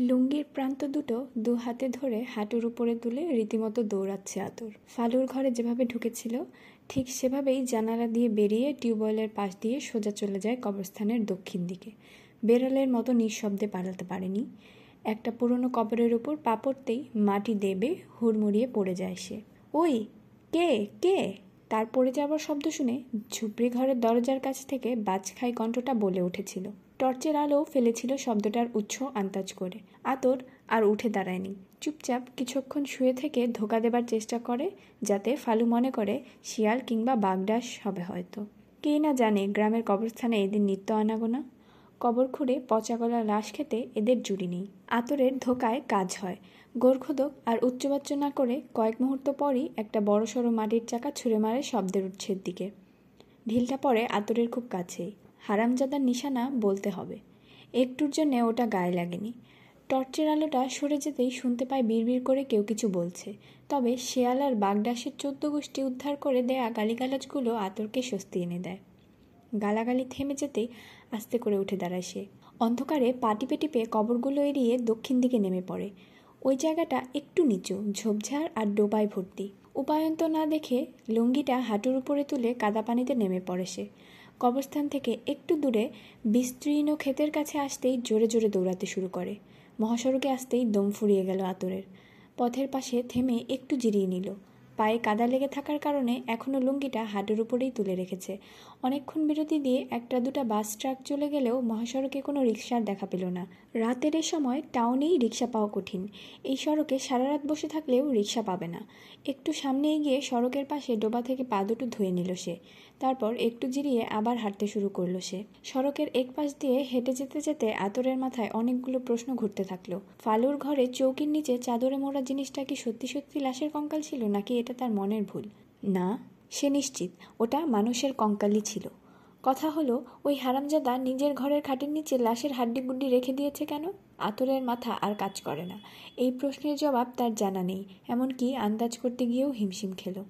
লুঙ্গির প্রান্ত দুটো দু হাতে ধরে হাঁটুর উপরে তুলে রীতিমতো দৌড়াচ্ছে আতর। ফালুর ঘরে যেভাবে ঢুকেছিল, ঠিক সেভাবেই জানালা দিয়ে বেরিয়ে টিউবওয়েলের পাশ দিয়ে সোজা চলে যায় কবরস্থানের দক্ষিণ দিকে। বেড়ালের মতো নিঃশব্দে পালাতে পারেনি। একটা পুরনো কবরের উপর পা পড়তেই মাটি দেবে হুড়মুড়িয়ে পড়ে যায় সে। ওই, কে কে? তার পড়ে যাওয়ার শব্দ শুনে ঝুপড়ি ঘরের দরজার কাছ থেকে বাজখাই কণ্ঠটা বলে উঠেছিল। টর্চের আলো ফেলেছিল শব্দটার উৎস আন্দাজ করে। আতর আর উঠে দাঁড়ায়নি। চুপচাপ কিছুক্ষণ শুয়ে থেকে ধোকা দেবার চেষ্টা করে, যাতে ফালু মনে করে শিয়াল কিংবা বাগডাস হবে হয়তো। কে না জানে গ্রামের কবরস্থানে এদের নিত্য আনাগোনা। কবর খুঁড়ে পচা গলা লাশ খেতে এদের জুড়ি নেই। আতরের ধোকায় কাজ হয়। গোর্খদক আর উচ্চবাচ্য না করে কয়েক মুহূর্ত পরই একটা বড়সড় মাটির চাকা ছুঁড়ে মারে শব্দের উৎসের দিকে। ঢিলটা পড়ে আতরের খুব কাছেই। হারামজাদার নিশানা বলতে হবে। একটুর জন্যে ওটা গায়ে লাগেনি। টর্চের আলোটা সরে যেতেই শুনতে পায় বিড়বিড় করে কেউ কিছু বলছে। তবে শেয়াল আর বাগডাসের চোদ্দ গোষ্ঠী উদ্ধার করে দেয়া গালিগালাজগুলো আতরকে স্বস্তি এনে দেয়। গালাগালি থেমে যেতেই আস্তে করে উঠে দাঁড়ায় সে। অন্ধকারে পাটি টিপে কবরগুলো এড়িয়ে দক্ষিণ দিকে নেমে পড়ে। ওই জায়গাটা একটু নিচু, ঝোপঝাড় আর ডোবায় ভর্তি। উপায়ন্ত না দেখে লুঙ্গিটা হাঁটুর উপরে তুলে কাদা পানিতে নেমে পড়ে সে। কবরস্থান থেকে একটু দূরে বিস্তীর্ণ ক্ষেতের কাছে আসতেই জোরে জোরে দৌড়াতে শুরু করে। মহাসড়কে আসতেই দম ফুরিয়ে গেল আতরের। পথের পাশে থেমে একটু জিরিয়ে নিল। পায়ে কাদা লেগে থাকার কারণে এখনও লুঙ্গিটা হাটের উপরেই তুলে রেখেছে। অনেকক্ষণ বিরতি দিয়ে একটা দুটা বাস ট্রাক চলে গেলেও মহাসড়কে কোনো রিক্সার দেখা পেল না। রাতের এ সময় টাউনেই রিক্সা পাওয়া কঠিন। এই সড়কে সারা রাত বসে থাকলেও রিক্সা পাবে না। একটু সামনে এগিয়ে সড়কের পাশে ডোবা থেকে পা দুটো ধুয়ে নিল সে। তারপর একটু জিরিয়ে আবার হাঁটতে শুরু করল সে। সড়কের এক পাশ দিয়ে হেঁটে যেতে যেতে আতরের মাথায় অনেকগুলো প্রশ্ন ঘুরতে থাকল। ফালুর ঘরে চৌকির নিচে চাদরে মোড়া জিনিসটা কি সত্যি সত্যি লাশের কঙ্কাল ছিল, নাকি এটা তার মনের ভুল? না, সে নিশ্চিত, ওটা মানুষের কঙ্কালই ছিল। কথা হলো, ওই হারামজাদা নিজের ঘরের খাটের নিচে লাশের হাড্ডি গুড্ডি রেখে দিয়েছে কেন? আতরের মাথা আর কাজ করে না। এই প্রশ্নের জবাব তার জানা নেই, এমনকি আন্দাজ করতে গিয়েও হিমশিম খেলো।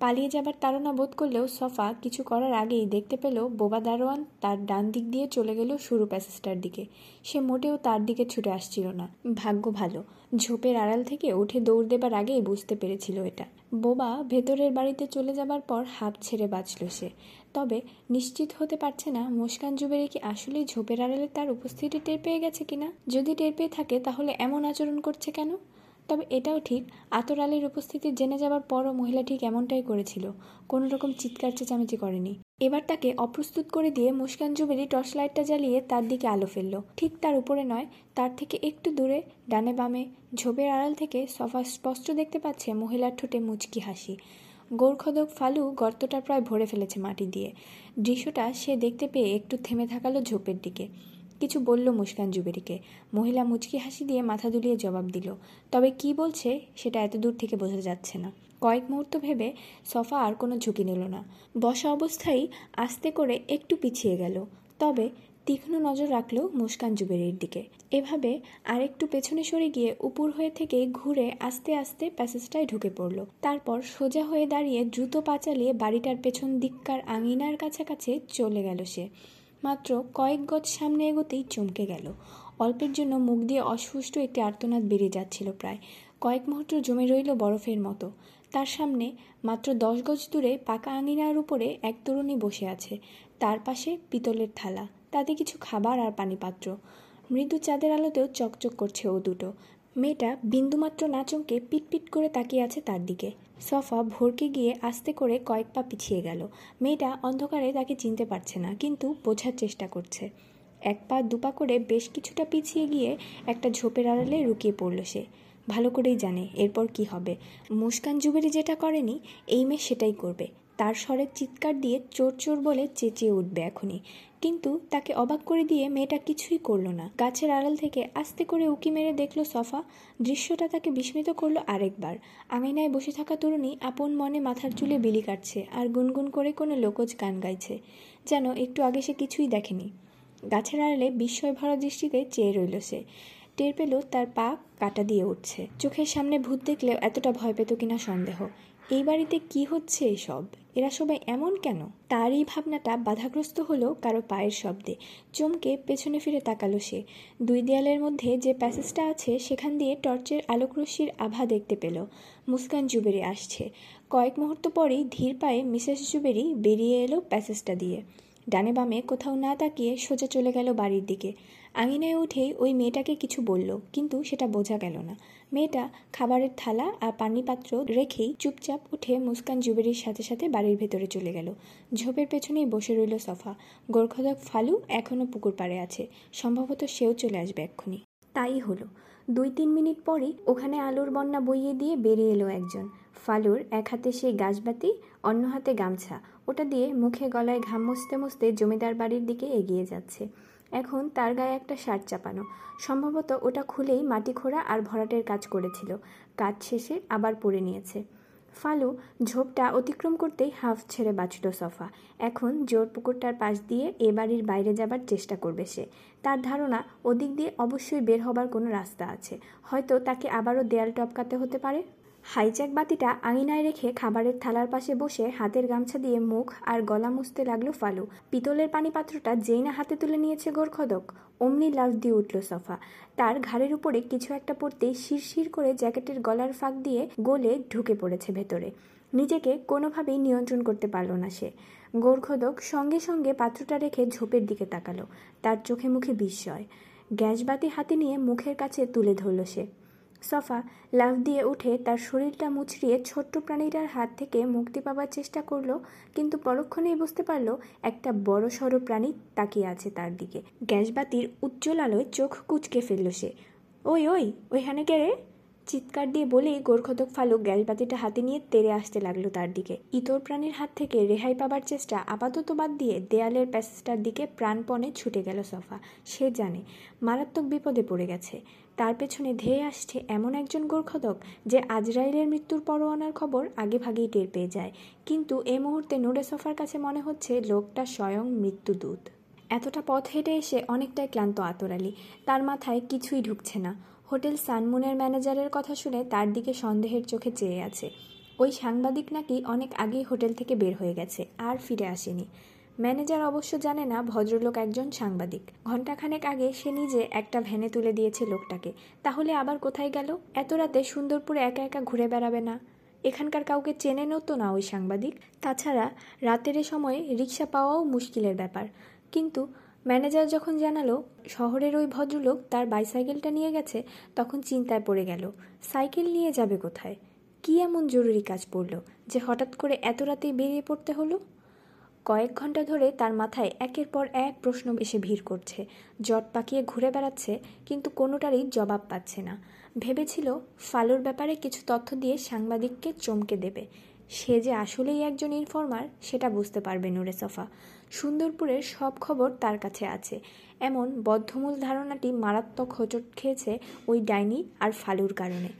পালিয়ে যাবার তাড়না বোধ করলেও সফা কিছু করার আগেই দেখতে পেল বোবা দারোয়ান তার ডান দিক দিয়ে চলে গেল শুরু প্যাসেজটার দিকে। সে মোটেও তার দিকে ছুটে আসছিল না। ভাগ্য ভালো। ঝোপের আড়াল থেকে উঠে দৌড় দেবার আগেই বুঝতে পেরেছিল এটা। বোবা ভেতরের বাড়িতে চলে যাবার পর হাত ছেড়ে বাঁচল সে। তবে নিশ্চিত হতে পারছে না মুস্কান জুবেরি কি আসলেই ঝোপের আড়ালে তার উপস্থিতি টের পেয়ে গেছে কিনা। যদি টের পেয়ে থাকে তাহলে এমন আচরণ করছে কেন? তবে এটাও ঠিক, আতর আলীর উপস্থিতি জেনে যাবার পরও মহিলা ঠিক এমনটাই করেছিল। কোনো রকম চিৎকার চেঁচামেচি করেনি। এবার তাকে অপ্রস্তুত করে দিয়ে মুস্কান জুবেরি টর্চ লাইটটা জ্বালিয়ে তার দিকে আলো ফেলল। ঠিক তার উপরে নয়, তার থেকে একটু দূরে, ডানে বামে, ঝোপের আড়াল থেকে সফা স্পষ্ট দেখতে পাচ্ছে মহিলার ঠোঁটে মুচকি হাসি। গোরখদক ফালু গর্তটা প্রায় ভরে ফেলেছে মাটি দিয়ে। দৃশ্যটা সে দেখতে পেয়ে একটু থেমে থাকালো ঝোপের দিকে। কিছু বলল মুস্কান জুবেরিকে। মহিলা মুচকি হাসি দিয়ে মাথা দুলিয়ে জবাব দিল, তবে কি বলছে সেটা এত দূর থেকে বোঝা যাচ্ছে না। কয়েক মুহূর্ত ভেবে সফা আর কোনো ঝুঁকি নিল না। বসা অবস্থায় আস্তে করে একটু পিছিয়ে গেল। তবে তীক্ষ্ণ নজর রাখল মুস্কান জুবেরির দিকে। এভাবে আরেকটু পেছনে সরে গিয়ে উপর হয়ে থেকে ঘুরে আস্তে আস্তে প্যাসেজটায় ঢুকে পড়ল। তারপর সোজা হয়ে দাঁড়িয়ে দ্রুত পা চালিয়ে বাড়িটার পেছন দিককার আঙিনার কাছাকাছি চলে গেল সে। মাত্র কয়েক গজ সামনে এগোতেই চমকে গেল। অল্পের জন্য মুখ দিয়ে অস্ফুষ্ট একটি আর্তনাদ বেরিয়ে যাচ্ছিল প্রায়। কয়েক মুহূর্ত জমে রইল বরফের মতো। তার সামনে মাত্র দশ গজ দূরে পাকা আঙিনার উপরে এক তরুণী বসে আছে। তার পাশে পিতলের থালা, তাতে কিছু খাবার আর পানি পাত্র মৃদু চাঁদের আলোতেও চকচক করছে ও দুটো। মেয়েটা বিন্দুমাত্র না চমকে পিটপিট করে তাকিয়ে আছে তার দিকে। সফা ভরকে গিয়ে আস্তে করে কয়েক পা পিছিয়ে গেল। মেয়েটা অন্ধকারে তাকে চিনতে পারছে না, কিন্তু বোঝার চেষ্টা করছে। এক পা দুপা করে বেশ কিছুটা পিছিয়ে গিয়ে একটা ঝোপের আড়ালে রুকিয়ে পড়ল সে। ভালো করেই জানে এরপর কি হবে। মুস্কান জুবেরি যেটা করেনি, এই মেয়ে সেটাই করবে। তার স্বরের চিৎকার দিয়ে চোর চোর বলে চেঁচিয়ে উঠবে এখনই। কিন্তু তাকে অবাক করে দিয়ে মেয়েটা কিছুই করল না। গাছের আড়াল থেকে আস্তে করে উকি মেরে দেখল সফা। দৃশ্যটা তাকে বিস্মিত করল আরেকবার। আঙিনায় বসে থাকা তরুণী আপন মনে মাথার চুলে বিলি কাটছে আর গুনগুন করে কোনো লোকজ গান গাইছে, যেন একটু আগে সে কিছুই দেখেনি। গাছের আড়ালে বিস্ময় ভরা দৃষ্টিতে চেয়ে রইল সে। টের পেল তার পা কাটা দিয়ে উঠছে। চোখের সামনে ভূত দেখলেও এতটা ভয় পেত কিনা সন্দেহ। এই বাড়িতে কি হচ্ছে এসব? এরা সবাই এমন কেন? তার এই ভাবনাটা বাধাগ্রস্ত হলো কারও পায়ের শব্দে। চমকে পেছনে ফিরে তাকালো সে। দুই দেয়ালের মধ্যে যে প্যাসেজটা আছে, সেখান দিয়ে টর্চের আলোকরশ্মির আভা দেখতে পেল। মুস্কান জুবেরি আসছে। কয়েক মুহূর্ত পরেই ধীর পায়ে মিসেস জুবেরি বেরিয়ে এলো প্যাসেজটা দিয়ে। ডানে বামে কোথাও না তাকিয়ে সোজা চলে গেল বাড়ির দিকে। আঙিনায় উঠেই ওই মেয়েটাকে কিছু বলল, কিন্তু সেটা বোঝা গেল না। মেয়েটা খাবারের থালা আর পানি পাত্র রেখেই চুপচাপ উঠে মুস্কান জুবেরির সাথে সাথে বাড়ির ভেতরে চলে গেল। ঝোপের পেছনেই বসে রইল সফা। গোর্খদক ফালু এখনও পুকুর পাড়ে আছে। সম্ভবত সেও চলে আসবে এক্ষুনি। তাই হলো। দুই তিন মিনিট পরই ওখানে আলোর বন্যা বইয়ে দিয়ে বেরিয়ে এলো একজন। ফালুর এক হাতে সেই গাছবাতি, অন্য হাতে গামছা। ওটা দিয়ে মুখে গলায় ঘাম মুছতে মুছতে জমিদার বাড়ির দিকে এগিয়ে যাচ্ছে। এখন তার গায়ে একটা শার্ট চাপানো। সম্ভবত ওটা খুলেই মাটি খোঁড়া আর ভরাটের কাজ করেছিল। কাজ শেষে আবার পরে নিয়েছে। ফালু ঝোপটা অতিক্রম করতেই হাফ ছেড়ে বাঁচল সফা। এখন জোর পুকুরটার পাশ দিয়ে এ বাড়ির বাইরে যাবার চেষ্টা করবে সে। তার ধারণা, ওদিক দিয়ে অবশ্যই বের হবার কোনো রাস্তা আছে। হয়তো তাকে আবারও দেয়াল টপকাতে হতে পারে। হাইজ্যাক বাতিটা আঙিনায় রেখে খাবারের থালার পাশে বসে হাতের গামছা দিয়ে মুখ আর গলা মুছতে লাগল ফালু। পিতলের পানি পাত্রটা যেই না হাতে তুলে নিয়েছে গোরখদক অমনি লাফ দিয়ে উঠল সফা। তার ঘাড়ের উপরে কিছু একটা পড়তেই শিরশির করে জ্যাকেটের গলার ফাঁক দিয়ে গলে ঢুকে পড়েছে ভেতরে। নিজেকে কোনোভাবেই নিয়ন্ত্রণ করতে পারল না সে। গোর্খদক সঙ্গে সঙ্গে পাত্রটা রেখে ঝোপের দিকে তাকালো। তার চোখে মুখে বিস্ময়। গ্যাসবাতি হাতে নিয়ে মুখের কাছে তুলে ধরল সে। সফা লাফ দিয়ে উঠে তার শরীরটা মুচড়িয়ে ছোট্ট প্রাণীটার হাত থেকে মুক্তি পাবার চেষ্টা করল, কিন্তু পরক্ষণেই বুঝতে পারল একটা বড় সড়ো প্রাণী তাকিয়ে আছে তার দিকে। গ্যাসবাতির উজ্জ্বল আলোয় চোখ কুচকে ফেলল সে। ওই ওই, ওইখানে কে রে? চিৎকার দিয়ে বলেই গোরখতক ফালুক গ্যাসবাতিটা হাতে নিয়ে তেরে আসতে লাগল তার দিকে। ইতর প্রাণীর হাত থেকে রেহাই পাবার চেষ্টা আপাতত বাদ দিয়ে দেয়ালের প্যাসেজটার দিকে প্রাণপণে ছুটে গেল সফা। সে জানে, মারাত্মক বিপদে পড়ে গেছে। তার পেছনে ধেয়ে আসছে এমন একজন গোর্খদক যে আজরাইলের মৃত্যুর পরোয়ানার খবর আগে ভাগেই টের পেয়ে যায়। কিন্তু এ মুহূর্তে নুরে কাছে মনে হচ্ছে লোকটা স্বয়ং মৃত্যুদূত। এতটা পথ হেঁটে এসে অনেকটাই ক্লান্ত আতরালি তার মাথায় কিছুই ঢুকছে না। হোটেল সানমুনের ম্যানেজারের কথা শুনে তার দিকে সন্দেহের চোখে চেয়ে আছে। ওই সাংবাদিক নাকি অনেক আগেই হোটেল থেকে বের হয়ে গেছে, আর ফিরে আসেনি। ম্যানেজার অবশ্য জানে না ভদ্রলোক একজন সাংবাদিক। ঘণ্টাখানেক আগে সে নিজে একটা ভ্যানে তুলে দিয়েছে লোকটাকে। তাহলে আবার কোথায় গেল? এত রাতে সুন্দরপুরে একা একা ঘুরে বেড়াবে না। এখানকার কাউকে চেনে তো না ওই সাংবাদিক। তাছাড়া রাতের সময় রিক্সা পাওয়াও মুশকিলের ব্যাপার। কিন্তু ম্যানেজার যখন জানালো শহরের ওই ভদ্রলোক তার বাইসাইকেলটা নিয়ে গেছে, তখন চিন্তায় পড়ে গেল, সাইকেল নিয়ে যাবে কোথায়? কী এমন জরুরি কাজ পড়ল যে হঠাৎ করে এত রাতেই বেরিয়ে পড়তে হলো? কয়েক ঘণ্টা ধরে তার মাথায় একের পর এক প্রশ্ন এসে ভিড় করছে। জট পাকিয়ে ঘুরে বেড়াচ্ছে, কিন্তু কোনোটারই জবাব পাচ্ছে না। ভেবেছিল ফালুর ব্যাপারে কিছু তথ্য দিয়ে সাংবাদিককে চমকে দেবে। সে যে আসলেই একজন ইনফর্মার সেটা বুঝতে পারবে নুরে সফা সুন্দরপুরের সব খবর তার কাছে আছে। এমন বদ্ধমূল ধারণাটি মারাত্মক হোঁচট খেয়েছে ওই ডাইনি আর ফালুর কারণে।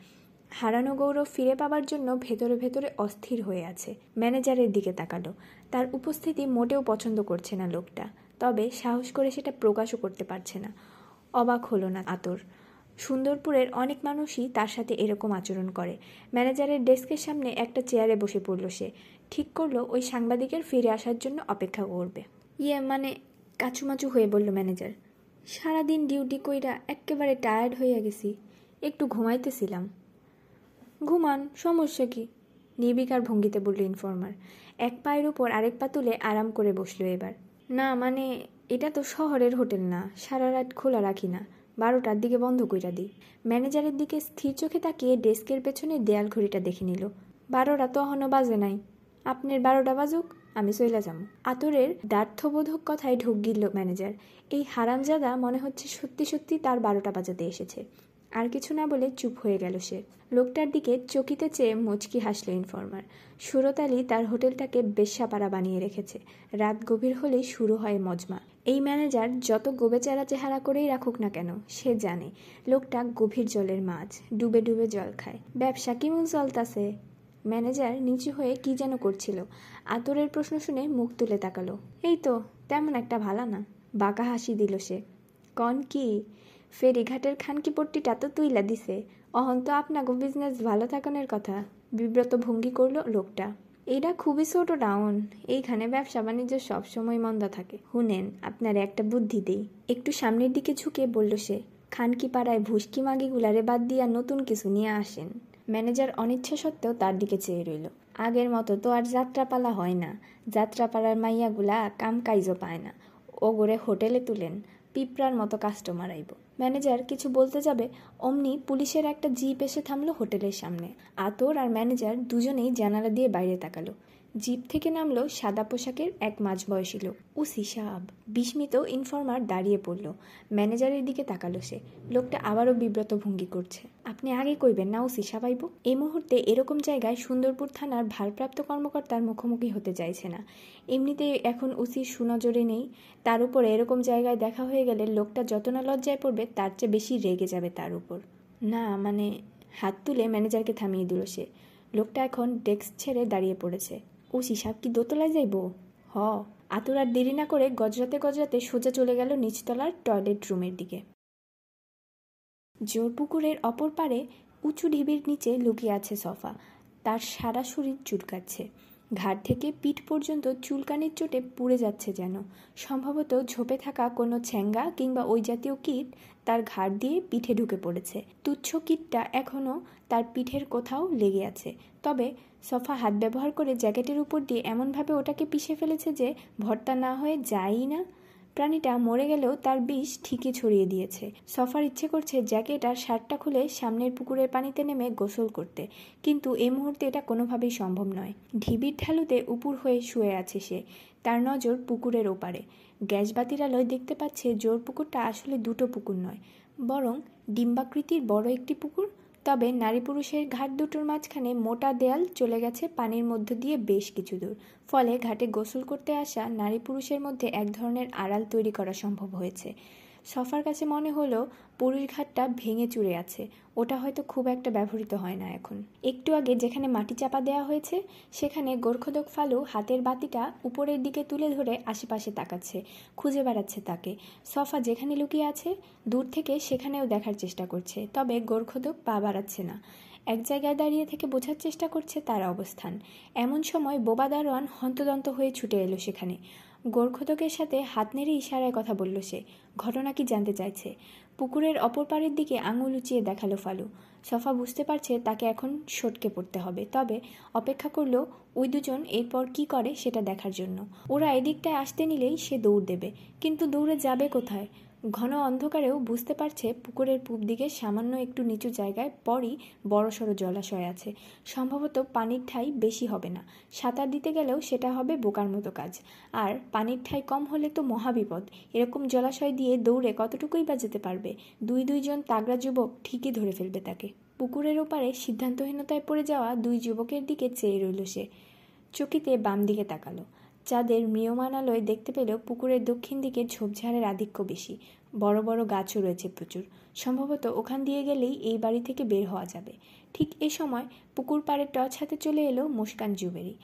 হারানো গৌরব ফিরে পাবার জন্য ভেতরে ভেতরে অস্থির হয়ে আছে। ম্যানেজারের দিকে তাকালো। তার উপস্থিতি মোটেও পছন্দ করছে না লোকটা, তবে সাহস করে সেটা প্রকাশও করতে পারছে না। অবাক হলো না আতর। সুন্দরপুরের অনেক মানুষই তার সাথে এরকম আচরণ করে। ম্যানেজারের ডেস্কের সামনে একটা চেয়ারে বসে পড়ল সে। ঠিক করল ওই সাংবাদিকের ফিরে আসার জন্য অপেক্ষা করবে। ইয়ে মানে কাচুমাচু হয়ে বলল ম্যানেজার, সারাদিন ডিউটি কইরা একেবারে টায়ার্ড হইয়া গেছি, একটু ঘুমাইতেছিলাম। ঘুমান, সমস্যা কি? নির্বিকার ভঙ্গিতে বলল ইনফর্মার। এক পায়ের উপর আরেক পা তুলে আরাম করে বসল এবার। না মানে এটা তো শহরের হোটেল না, সারা রাত খোলা রাখি না, বারোটার দিকে বন্ধ কইরা দিই। ম্যানেজারের দিকে স্থির চোখে তাকিয়ে ডেস্কের পেছনে দেয়াল ঘড়িটা দেখে নিল। বারোটা তো বাজে নাই, আপনার বারোটা বাজুক, আমি চইলা যাম। আতরের দ্বার্থবোধক কথায় ঢুক গিল ম্যানেজার। এই হারামজাদা মনে হচ্ছে সত্যি সত্যি তার বারোটা বাজাতে এসেছে। আর কিছু না বলে চুপ হয়ে গেল সে। লোকটার দিকে চকিতে চেয়ে মুচকি হাসল ইনফর্মার। সুরতালি তার হোটেলটাকে বেশ্যাপাড়া বানিয়ে রেখেছে। রাত গভীর হলেই শুরু হয় মজমা। এই ম্যানেজার যত গোবেচারা চেহারা করেই রাখুক না কেন, সে জানে, লোকটা গভীর জলের মাছ, ডুবে ডুবে জল খায়। ব্যবসা কেমন চলতাছে? ম্যানেজার নিচু হয়ে কি যেন করছিল। আতরের প্রশ্ন শুনে মুখ তুলে তাকালো। এই তো, তেমন একটা ভালা না। বাঁকা হাসি দিল সে। কন কি? ফেরিঘাটের খানকি পট্টিটা তো তুইলা দিছে। অহন তো আপনাকে বিজনেস ভালো থাকানোর কথা। বিব্রত ভঙ্গি করল লোকটা। এইটা খুবই ছোট টাউন এইখানে ব্যবসা বাণিজ্য সবসময় মন্দা থাকে। হুনেন, আপনার একটা বুদ্ধি দেই। একটু সামনের দিকে ঝুঁকে বলল সে, খানকি পাড়ায় ভুসকি মাগিগুলারে বাদ দিয়া নতুন কিছু নিয়ে আসেন। ম্যানেজার অনিচ্ছা সত্ত্বেও তার দিকে চেয়ে রইল। আগের মতো তো আর যাত্রাপালা হয় না। যাত্রাপালার মাইয়াগুলা কাম কাইজও পায় না। ও গড়ে হোটেলে তুলেন। পিঁপড়ার মতো কাস্টমার আইব। ম্যানেজার কিছু বলতে যাবে, অমনি পুলিশের একটা জিপ এসে থামলো হোটেলের সামনে। আতর আর ম্যানেজার দুজনেই জানালা দিয়ে বাইরে তাকালো। জিপ থেকে নামলো সাদা পোশাকের এক মাঝবয়সী লোক। উসি সাহাব। বিস্মিত ইনফর্মার দাঁড়িয়ে পড়ল। ম্যানেজারের দিকে তাকালো সে। লোকটা আবারও বিব্রত ভঙ্গি করছে। আপনি আগে কইবেন না উসি সাবাইব? এই মুহূর্তে এরকম জায়গায় সুন্দরপুর থানার ভারপ্রাপ্ত কর্মকর্তার মুখোমুখি হতে চাইছে না। এমনিতেই এখন উসির সুনজরে নেই। তার উপর এরকম জায়গায় দেখা হয়ে গেলে লোকটা যত না লজ্জায় পড়বে, তার চেয়ে বেশি রেগে যাবে তার উপর। না মানে হাত তুলে ম্যানেজারকে থামিয়ে দিল সে। লোকটা এখন ডেস্ক ছেড়ে দাঁড়িয়ে পড়েছে। ও সাপ কি দোতলায় যাইব? হ। আতুর আর দেরি না করে গজরাতে গজরাতে সোজা চলে গেল নিচতলার টয়লেট রুমের দিকে। জোরপুকুরের অপর পারে উঁচু ঢিবির নিচে লুকিয়ে আছে সফা। তার সারা শরীর চুলকাচ্ছে। ঘাট থেকে পিঠ পর্যন্ত চুলকানির চোটে পুড়ে যাচ্ছে যেন। সম্ভবত ঝোপে থাকা কোনো ছ্যাঙ্গা কিংবা ওই জাতীয় কীট তার ঘাট দিয়ে পিঠে ঢুকে পড়েছে। তুচ্ছ কীটটা এখনও তার পিঠের কোথাও লেগে আছে। তবে সফা হাত ব্যবহার করে জ্যাকেটের উপর দিয়ে এমনভাবে ওটাকে পিষে ফেলেছে যে ভর্তা না হয়ে যায়ই না। প্রাণীটা মরে গেলেও তার বিষ ঠিকই ছড়িয়ে দিয়েছে। সফার ইচ্ছে করছে জ্যাকেট আর শার্টটা খুলে সামনের পুকুরের পানিতে নেমে গোসল করতে। কিন্তু এই মুহূর্তে এটা কোনোভাবেই সম্ভব নয়। ঢিবির ঢালুতে উপুর হয়ে শুয়ে আছে সে। তার নজর পুকুরের ওপারে। গ্যাস বাতির আলোয় দেখতে পাচ্ছে জোর পুকুরটা আসলে দুটো পুকুর নয়, বরং ডিম্বাকৃতির বড় একটি পুকুর তবে নারী পুরুষের ঘাট দুটোর মাঝখানে মোটা দেয়াল চলে গেছে পানির মধ্য দিয়ে বেশ কিছু দূর। ফলে ঘাটে গোসল করতে আসা নারী পুরুষের মধ্যে এক ধরনের আড়াল তৈরি করা সম্ভব হয়েছে। সফার কাছে মনে হলো পুরুষ ঘাটটা ভেঙে চুরে আছে। ওটা হয়তো খুব একটা ব্যবহৃত হয় না এখন। একটু আগে যেখানে মাটি চাপা দেওয়া হয়েছে, সেখানে গোর্খদক ফালু হাতের বাতিটা উপরের দিকে তুলে ধরে আশেপাশে তাকাচ্ছে, খুঁজে বেড়াচ্ছে তাকে। সফা যেখানে লুকিয়ে আছে, দূর থেকে সেখানেও দেখার চেষ্টা করছে, তবে গোর্খদক পা বাড়াচ্ছে না। এক জায়গায় দাঁড়িয়ে থেকে বোঝার চেষ্টা করছে তার অবস্থান। এমন সময় বোবা দারোয়ান হন্তদন্ত হয়ে ছুটে এলো সেখানে। গোর্খদকের সাথে হাত নেড়ে ইশারায় কথা বলল সে। ঘটনা কি জানতে চাইছে? পুকুরের অপর পাড়ের দিকে আঙুল উঁচিয়ে দেখাল ফালু। সফা বুঝতে পারছে তাকে এখন সটকে পড়তে হবে। তবে অপেক্ষা করল ওই দুজন এরপর কি করে সেটা দেখার জন্য। ওরা এদিকটায় আসতে নিলেই সে দৌড় দেবে। কিন্তু দৌড়ে যাবে কোথায়? ঘন অন্ধকারেও বুঝতে পারছে পুকুরের পূব দিকে সামান্য একটু নিচু জায়গায় পরই বড়সড় জলাশয় আছে। সম্ভবত পানির ঠাই বেশি হবে না। সাঁতার দিতে গেলেও সেটা হবে বোকার মতো কাজ। আর পানির ঠাই কম হলে তো মহাবিপদ। এরকম জলাশয় দিয়ে দৌড়ে কতটুকুই বা যেতে পারবে? দুই দুইজন তাগড়া যুবক ঠিকই ধরে ফেলবে তাকে। পুকুরের ওপারে সিদ্ধান্তহীনতায় পড়ে যাওয়া দুই যুবকের দিকে চেয়ে রইল সে। চকিতে বাম দিকে তাকালো। চাঁদের আলোয় দেখতে পেলেও পুকুরের দক্ষিণ দিকে ঝোপঝাড়ের আধিক্য বেশি। বড় বড় গাছও রয়েছে প্রচুর। সম্ভবত ওখান দিয়ে গেলেই এই বাড়ি থেকে বের হওয়া যাবে। ঠিক এ সময় পুকুর পাড়ে টর্চ হাতে চলে এলো মুস্কান জুবেরি।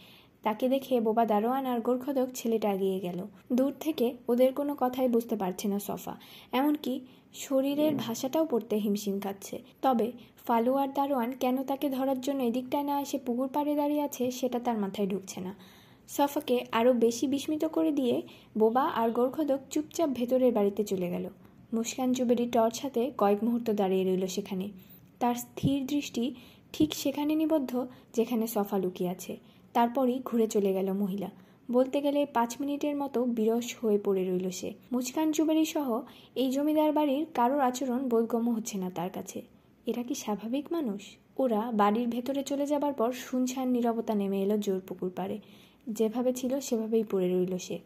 তাকে দেখে বোবা দারোয়ান আর গোর্খদক ছেলেটা এগিয়ে গেল। দূর থেকে ওদের কোনো কথাই বুঝতে পারছে না সফা। এমনকি শরীরের ভাষাটাও পড়তে হিমশিম খাচ্ছে। তবে ফালু আর দারোয়ান কেন তাকে ধরার জন্য এদিকটায় না এসে পুকুর পাড়ে দাঁড়িয়ে আছে সেটা তার মাথায় ঢুকছে না। সফাকে আরও বেশি বিস্মিত করে দিয়ে বোবা আর গোর্খদক চুপচাপ ভেতরের বাড়িতে চলে গেল। মুস্কান জুবেরি টর্চ হাতে কয়েক মুহূর্ত দাঁড়িয়ে রইল সেখানে। তার স্থির দৃষ্টি ঠিক সেখানে নিবদ্ধ যেখানে সফা লুকিয়ে আছে। তারপরই ঘুরে চলে গেল মহিলা। বলতে গেলে পাঁচ মিনিটের মতো বিরস হয়ে পড়ে রইল সে। মুচকান জুবেরি সহ এই জমিদার বাড়ির কারোর আচরণ বোধগম্য হচ্ছে না তার কাছে। এরা কি স্বাভাবিক মানুষ? ওরা বাড়ির ভেতরে চলে যাবার পর শুনছান নিরবতা নেমে এলো জোর পুকুর পাড়ে। যেভাবে ছিল সেভাবেই পড়ে রইল সে,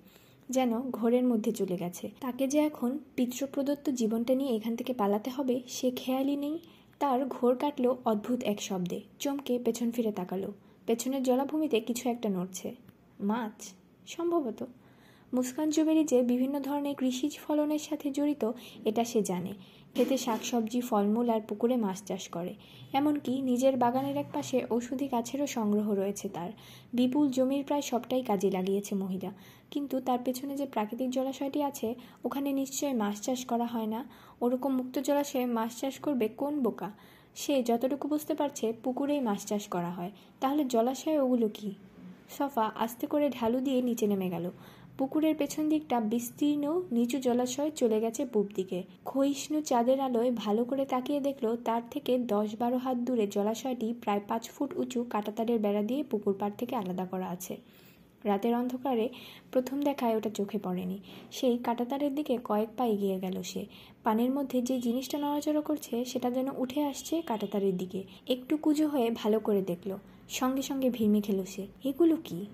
যেন ঘোরের মধ্যে চলে গেছে। তাকে যে এখন পিতৃপ্রদত্ত জীবনটা নিয়ে এখান থেকে পালাতে হবে, সে খেয়ালই নেই। তার ঘোর কাটলো অদ্ভুত এক শব্দে। চমকে পেছন ফিরে তাকালো। পেছনের জলাভূমিতে কিছু একটা নড়ছে। মাছ? সম্ভবত। মুস্কান জুবেরি যে বিভিন্ন ধরনের কৃষিজ ফলনের সাথে জড়িত, এটা সে জানে। খেতে শাকসবজি, ফলমূল আর পুকুরে মাছ চাষ করে। এমনকি নিজের বাগানের এক পাশে ঔষধি গাছেরও সংগ্রহ রয়েছে তার। বিপুল জমির প্রায় সবটাই কাজে লাগিয়েছে মহিলা। কিন্তু তার পেছনে যে প্রাকৃতিক জলাশয়টি আছে, ওখানে নিশ্চয়ই মাছ চাষ করা হয় না। ওরকম মুক্ত জলাশয়ে মাছ চাষ করবে কোন বোকা? সে যতটুকু বুঝতে পারছে, পুকুরেই মাছ চাষ করা হয়। তাহলে জলাশয়ে ওগুলো কি? সফা আস্তে করে ঢালু দিয়ে নিচে নেমে গেল। পুকুরের পেছন দিকটা বিস্তীর্ণ, নিচু জলাশয় চলে গেছে পূব দিকে। ক্ষয়িষ্ণু চাঁদের আলোয় ভালো করে তাকিয়ে দেখল, তার থেকে দশ বারো হাত দূরে জলাশয়টি প্রায় পাঁচ ফুট উঁচু কাটাতারের বেড়া দিয়ে পুকুর পাড় থেকে আলাদা করা আছে। রাতের অন্ধকারে প্রথম দেখায় ওটা চোখে পড়েনি। সেই কাটাতারের দিকে কয়েক পা এগিয়ে গেল সে। পানির মধ্যে যে জিনিসটা নড়াচড়া করছে, সেটা যেন উঠে আসছে কাটাতারের দিকে। একটু কুজো হয়ে ভালো করে দেখল। সঙ্গে সঙ্গে ভিড়মি খেল সে। এগুলো কি?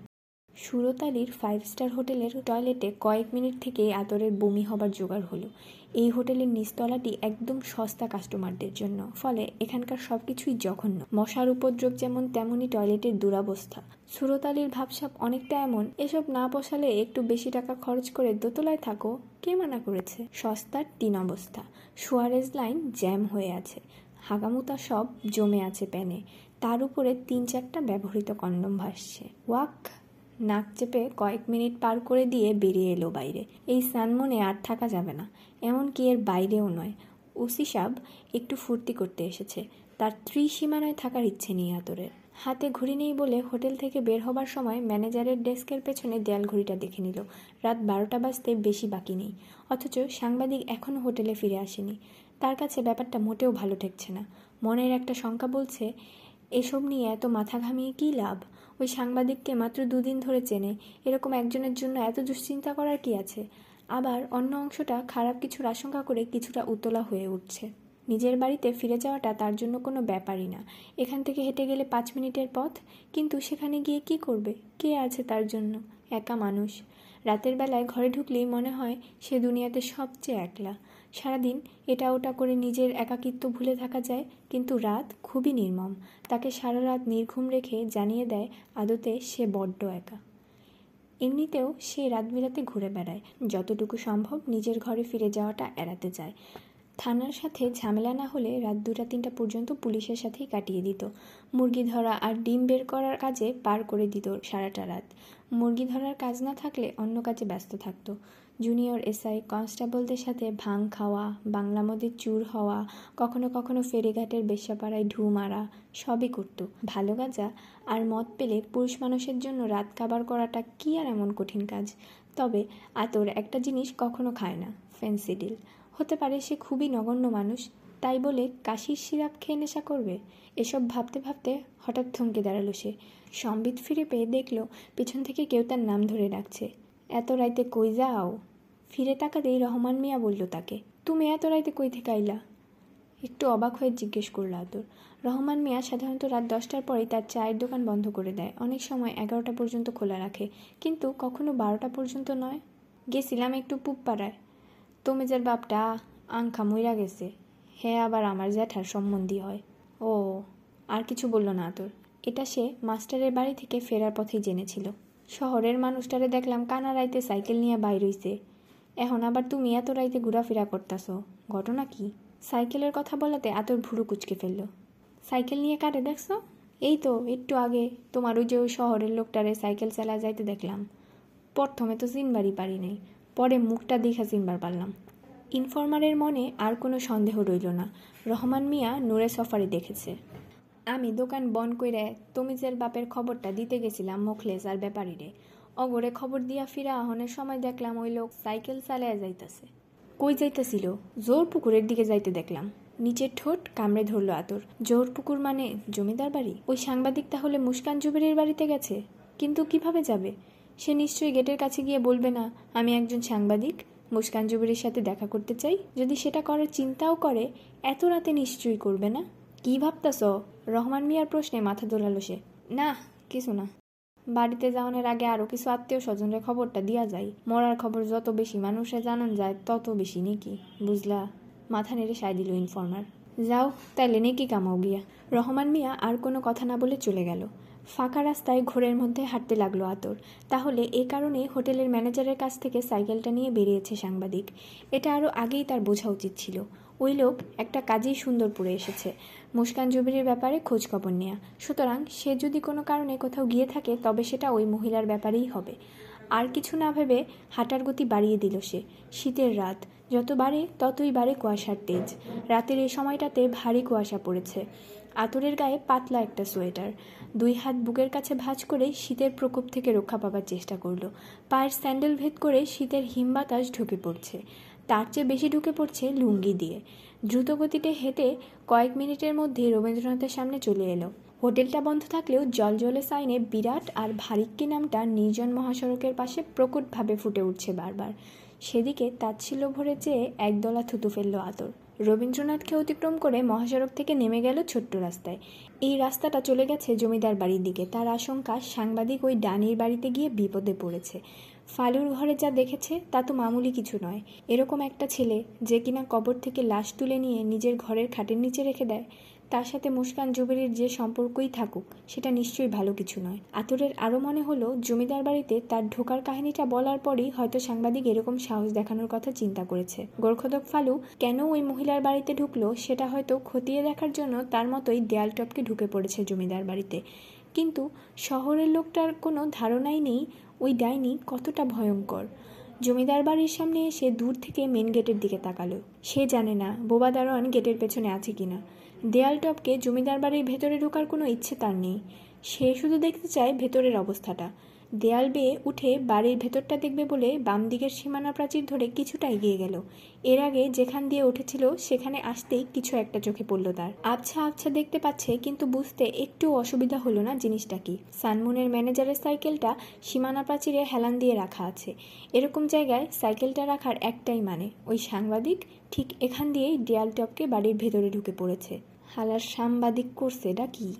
সুরতালির ফাইভ স্টার হোটেলের টয়লেটে কয়েক মিনিট থেকে আতরের বমি হবার জোগাড় হলো। এই হোটেলের নিচতলাটি একদম সস্তা কাস্টমারদের জন্য, ফলে এখানকার সব কিছুই জঘন্য। মশার উপদ্রব যেমন তেমনই টয়লেটের দুরাবস্থা। সুরতালির ভাবসাপ অনেকটা এমন, এসব না পোষালে একটু বেশি টাকা খরচ করে দোতলায় থাকো, কে মানা করেছে? সস্তার তিন অবস্থা। সুয়ারেজ লাইন জ্যাম হয়ে আছে। হাগামুতা সব জমে আছে প্যানে। তার উপরে তিন চারটা ব্যবহৃত কন্ডম ভাসছে। ওয়াক! নাক চেপে কয়েক মিনিট পার করে দিয়ে বেরিয়ে এলো বাইরে। এই সানমনে আর থাকা যাবে না। এমনকি এর বাইরেও নয়। ওসি সাব একটু ফুর্তি করতে এসেছে। তার ত্রিসীমানায় থাকার ইচ্ছে নেই আতরের। হাতে ঘড়ি নেই বলে হোটেল থেকে বের হবার সময় ম্যানেজারের ডেস্কের পেছনে দেয়াল ঘড়িটা দেখে নিল। রাত বারোটা বাজতে বেশি বাকি নেই। অথচ সাংবাদিক এখনও হোটেলে ফিরে আসেনি। তার কাছে ব্যাপারটা মোটেও ভালো ঠেকছে না। মনের একটা শঙ্কা বলছে, এসব নিয়ে এত মাথা ঘামিয়ে কী লাভ? ওই সাংবাদিককে মাত্র দুদিন ধরে চেনে। এরকম একজনের জন্য এত দুশ্চিন্তা করার কি আছে? আবার অন্য অংশটা খারাপ কিছুর আশঙ্কা করে কিছুটা উতলা হয়ে উঠছে। নিজের বাড়িতে ফিরে যাওয়াটা তার জন্য কোনো ব্যাপারই না। এখান থেকে হেঁটে গেলে পাঁচ মিনিটের পথ। কিন্তু সেখানে গিয়ে কি করবে? কে আছে তার জন্য? একা মানুষ। রাতের বেলায় ঘরে ঢুকলেই মনে হয় সে দুনিয়াতে সবচেয়ে একলা। সারাদিন এটা ওটা করে নিজের একাকিত্ব ভুলে থাকা যায়, কিন্তু রাত খুবই নির্মম। তাকে সারা রাত নির্ঘুম রেখে জানিয়ে দেয় আদতে সে বড্ড একা। এমনিতেও সে রাত বিরাতে ঘুরে বেড়ায়। যতটুকু সম্ভব নিজের ঘরে ফিরে যাওয়াটা এড়াতে চায় থানার সাথে ঝামেলা না হলে রাত দুটা তিনটা পর্যন্ত পুলিশের সাথেই কাটিয়ে দিত। মুরগি ধরা আর ডিম বের করার কাজে পার করে দিত সারাটা রাত। মুরগি ধরার কাজ না থাকলে অন্য কাজে ব্যস্ত থাকতো। জুনিয়র এসআই কনস্টেবলদের সাথে ভাং খাওয়া, বাংলা মদের চুর হওয়া, কখনো কখনো ফেরিঘাটের বেশ্যাপাড়ায় ঢু মারা, সবই করত। ভালো গাজা আর মদ পেলে পুরুষ মানুষের জন্য রাত কাবার করাটা কি আর এমন কঠিন কাজ? তবে আতর একটা জিনিস কখনো খায় না ফেন্সিডিল হতে পারে সে খুবই নগণ্য মানুষ, তাই বলে কাশির সিরাপ খেয়ে নেশা করবে? এসব ভাবতে ভাবতে হঠাৎ থমকে দাঁড়াল সে। সম্বিত ফিরে পেয়ে দেখল পিছন থেকে কেউ তার নাম ধরে ডাকছে। এত রাইতে কই যাও? ফিরে তাকাতেই রহমান মিয়া বলল তাকে, তুমি এত রাইতে কই থেকে আইলা? একটু অবাক হয়ে জিজ্ঞেস করল আতর রহমান মিয়া সাধারণত রাত দশটার পরেই তার চায়ের দোকান বন্ধ করে দেয়। অনেক সময় এগারোটা পর্যন্ত খোলা রাখে, কিন্তু কখনো বারোটা পর্যন্ত নয়। গেছিলাম একটু পুপ পাড়ায় তমেজের বাপটা আংখা মইরা গেছে। হ্যাঁ আবার আমার জ্যাঠার সম্বন্ধী হয়। ও, আর কিছু বলল না আতর এটা সে মাস্টারের বাড়ি থেকে ফেরার পথেই জেনেছিল। শহরের মানুষটারে দেখলাম কানা রাইতে সাইকেল নিয়ে বাইর হইছে। এখন আবার তুমি এত রাইতে ঘোরাফেরা করতাছ। ঘটনা কি? সাইকেলের কথা বলাতে আতর ভুরু কুচকে ফেলল। সাইকেল নিয়ে কাটে দেখছ? এই তো, একটু আগে তোমার ওই যে ওই শহরের লোকটারে সাইকেল চালা যাইতে দেখলাম। প্রথমে তো চিনবারই পারি নাই, পরে মুখটা দেখা চিনবার পারলাম। ইনফরমারের মনে আর কোনো সন্দেহ রইল না। রহমান মিয়া নূরে সফারি দেখেছে। আমি দোকান বন কইরে তমিজের বাপের খবরটা দিতে গেছিলাম মোখলেস আর ব্যাপারীরে। অগরে খবর দিয়া ফিরা আহনের সময় দেখলাম ওই লোক সাইকেল চালায় যাইতাছে। কই যাইতাছিল? জোর পুকুরের দিকে যাইতে দেখলাম। নিচের ঠোঁট কামড়ে ধরলো আতর। জোর পুকুর মানে জমিদার বাড়ি? ওই সাংবাদিক তাহলে মুস্কান জুবেরির বাড়িতে গেছে? কিন্তু কীভাবে যাবে? সে নিশ্চয়ই গেটের কাছে গিয়ে বলবে না, আমি একজন সাংবাদিক, মুস্কান জুবেরির সাথে দেখা করতে চাই। যদি সেটা করার চিন্তাও করে, এত রাতে নিশ্চয়ই করবে না? কি ভাবতাস রহমান মিয়ার প্রশ্নে মাথা দোলালো সে। না, কিছু না। বাড়িতে যাওয়ানোর আগে আরও কিছু আত্মীয় স্বজনের খবরটা দিয়া যায় মরার খবর যত বেশি মানুষে জানান যায়, তত বেশি নাকি, বুঝলা? মাথা নেড়ে সায় দিল ইনফর্মার যাও, তাইলে নেকি কামাও গিয়া। রহমান মিয়া আর কোনো কথা না বলে চলে গেল। ফাঁকা রাস্তায় ঘোরের মধ্যে হাঁটতে লাগল আতর। তাহলে এ কারণে হোটেলের ম্যানেজারের কাছ থেকে সাইকেলটা নিয়ে বেরিয়েছে সাংবাদিক। এটা আরও আগেই তার বোঝা উচিত ছিল। ওই লোক একটা কাজেই সুন্দরপুরে এসেছে। মুস্কান জুবিরের ব্যাপারে খোঁজ খবর নেয়া। সুতরাং সে যদি কোনো কারণে কোথাও গিয়ে থাকে, তবে সেটা ওই মহিলার ব্যাপারেই হবে। আর কিছু না ভেবে হাঁটার গতি বাড়িয়ে দিল সে। শীতের রাত। যত বাড়ে, ততই বাড়ে কুয়াশার তেজ। রাতের এই সময়টাতে ভারী কুয়াশা পড়েছে। আতরের গায়ে পাতলা একটা সোয়েটার। দুই হাত বুকের কাছে ভাঁজ করে শীতের প্রকোপ থেকে রক্ষা পাবার চেষ্টা করল। পায়ের স্যান্ডেল ভেদ করে শীতের হিম বাতাস ঢুকে পড়ছে। তার চেয়ে বেশি ঢুকে পড়ছে লুঙ্গি দিয়ে। দ্রুতগতিতে হেঁটে কয়েক মিনিটের মধ্যে রবীন্দ্রনাথের সামনে চলে এলো। হোটেলটা বন্ধ থাকলেও জলজলে সাইনে বিরাট আর ভারিক্কি নামটা নির্জন মহাসড়কের পাশে প্রকটভাবে ফুটে উঠছে বারবার। সেদিকে তাচ্ছিল্য ভরে চেয়ে একদলা থুতু ফেলল আতর। রবীন্দ্রনাথকে অতিক্রম করে মহাসড়ক থেকে নেমে গেল ছোট্ট রাস্তায়। এই রাস্তাটা চলে গেছে জমিদার বাড়ির দিকে। তার আশঙ্কা সাংবাদিক ওই ডানির বাড়িতে গিয়ে বিপদে পড়েছে। ফালুর ঘরে যা দেখেছে, তা তো মামুলি কিছু নয়। এরকম একটা ছেলে যে কিনা কবর থেকে লাশ তুলে নিয়ে নিজের ঘরের খাটের নিচে রেখে দেয়, তার সাথে মুস্কান জুবেরির যে সম্পর্কই থাকুক, সেটা নিশ্চয়ই ভালো কিছু নয়। আতরের আরও মনে হলো, জমিদার বাড়িতে তার ঢোকার কাহিনীটা বলার পরই হয়তো সাংবাদিক এরকম সাহস দেখানোর কথা চিন্তা করেছে। গোর্খদক ফালু, কেন ওই মহিলার বাড়িতে ঢুকলো, সেটা হয়তো খতিয়ে দেখার জন্য তার মতোই দেয়াল টপকে ঢুকে পড়েছে জমিদার বাড়িতে। কিন্তু শহরের লোকটার কোনো ধারণাই নেই ওই ডাইনি কতটা ভয়ঙ্কর। জমিদার বাড়ির সামনে এসে দূর থেকে মেন গেটের দিকে তাকালো। সে জানে না বোবা দারোয়ান গেটের পেছনে আছে কিনা। দেয়াল টপকে জমিদার বাড়ির ভেতরে ঢোকার কোনো ইচ্ছে তার নেই। সে শুধু দেখতে চায় ভেতরের অবস্থাটা। দেয়াল বেয়ে উঠে বাড়ির ভেতরটা দেখবে বলে বাম দিকের সীমানা প্রাচীর ধরে কিছুটা এগিয়ে গেল। এর আগে যেখান দিয়ে উঠেছিল, সেখানে আসতেই কিছু একটা চোখে পড়ল তার। আবছা আবছা দেখতে পাচ্ছে, কিন্তু বুঝতে একটু অসুবিধা হলো না জিনিসটা কি। সানমুনের ম্যানেজারের সাইকেলটা সীমানা প্রাচীরে হেলান দিয়ে রাখা আছে। এরকম জায়গায় সাইকেলটা রাখার একটাই মানে ওই সাংবাদিক ঠিক এখান দিয়েই দেয়াল টপকে বাড়ির ভেতরে ঢুকে পড়েছে। হালার সাংবাদিক করছে এটা কি?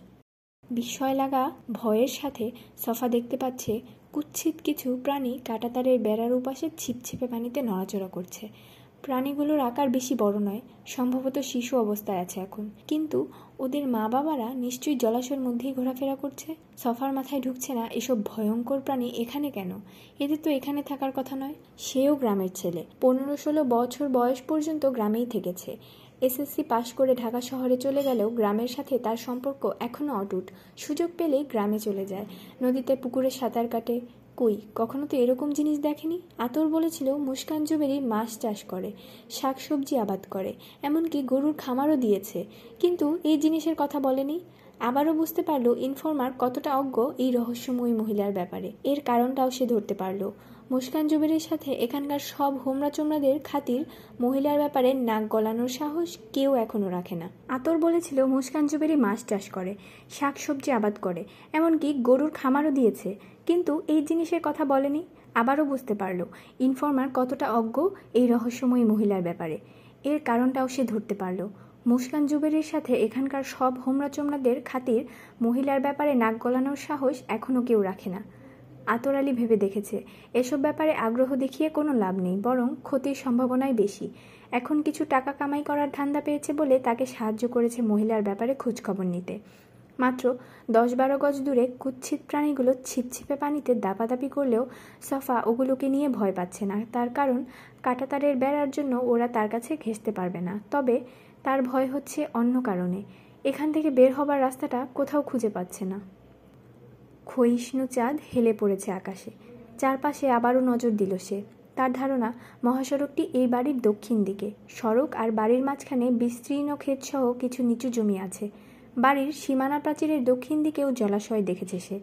বিস্ময় লাগা ভয়ের সাথে সফা দেখতে পাচ্ছে কুৎসিত কিছু প্রাণী কাটাতারের বেড়ার উপাসে ছিপছিপে পানিতে নড়াচড়া করছে। প্রাণীগুলোর আকার বেশি বড় নয়, সম্ভবত শিশু অবস্থায় আছে এখন। কিন্তু ওদের মা বাবারা নিশ্চয়ই জলাশয়ের মধ্যেই ঘোরাফেরা করছে? সফার মাথায় ঢুকছে না এসব ভয়ঙ্কর প্রাণী এখানে কেন? এদের তো এখানে থাকার কথা নয়। সেও গ্রামের ছেলে। পনেরো ষোলো বছর বয়স পর্যন্ত গ্রামেই থেকেছে। এসএসসি পাশ করে ঢাকা শহরে চলে গেলেও গ্রামের সাথে তার সম্পর্ক এখনও অটুট। সুযোগ পেলেই গ্রামে চলে যায়। নদীতে পুকুরে সাঁতার কাটে। কই, কখনো তো এরকম জিনিস দেখেনি? আতর বলেছিল, মুস্কান জুবেরি মাছ চাষ করে, শাকসবজি আবাদ করে, এমনকি গরুর খামারও দিয়েছে। কিন্তু এই জিনিসের কথা বলেনি। আবারও বুঝতে পারল ইনফর্মার কতটা অজ্ঞ এই রহস্যময়ী মহিলার ব্যাপারে। এর কারণটাও সে ধরতে পারল। মুস্কান জুবেরির সাথে এখানকার সব হোমরা চোমরাদের খাতির মহিলার ব্যাপারে নাক গলানোর সাহস কেউ এখনও রাখে না। আতর বলেছিল, মুস্কান জুবেরি মাছ চাষ করে, শাক সবজি আবাদ করে, এমনকি গরুর খামারও দিয়েছে। কিন্তু এই জিনিসের কথা বলেনি, আবারও বুঝতে পারল, ইনফর্মার কতটা অজ্ঞ এই রহস্যময়ী মহিলার ব্যাপারে। এর কারণটাও সে ধরতে পারল। মুস্কান জুবেরির সাথে এখানকার সব হোমরা চোমরাদের খাতির মহিলার ব্যাপারে নাক গলানোর সাহস এখনও কেউ রাখে না। আতর আলী ভেবে দেখেছে, এসব ব্যাপারে আগ্রহ দেখিয়ে কোনো লাভ নেই, বরং ক্ষতির সম্ভাবনাই বেশি। এখন কিছু টাকা কামাই করার ধান্দা পেয়েছে বলে তাকে সাহায্য করেছে মহিলার ব্যাপারে খোঁজখবর নিতে। মাত্র দশ বারো গজ দূরে কুৎসিত প্রাণীগুলো ছিপছিপে পানিতে দাপাদাপি করলেও সফা ওগুলোকে নিয়ে ভয় পাচ্ছে না। তার কারণ, কাটাতারের বেড়ার জন্য ওরা তার কাছে ঘেঁষতে পারবে না। তবে তার ভয় হচ্ছে অন্য কারণে। এখান থেকে বের হবার রাস্তাটা কোথাও খুঁজে পাচ্ছে না। ক্ষয়িষ্ণু চাঁদ হেলে পড়েছে আকাশে। চারপাশে আবারও নজর দিল সে। তার ধারণা, মহাসড়কটি এই বাড়ির দক্ষিণ দিকে। সড়ক আর বাড়ির মাঝখানে বিস্তীর্ণ ক্ষেতসহ কিছু নিচু জমি আছে। বাড়ির সীমানা প্রাচীরের দক্ষিণ দিকেও জলাশয় দেখেছে সে।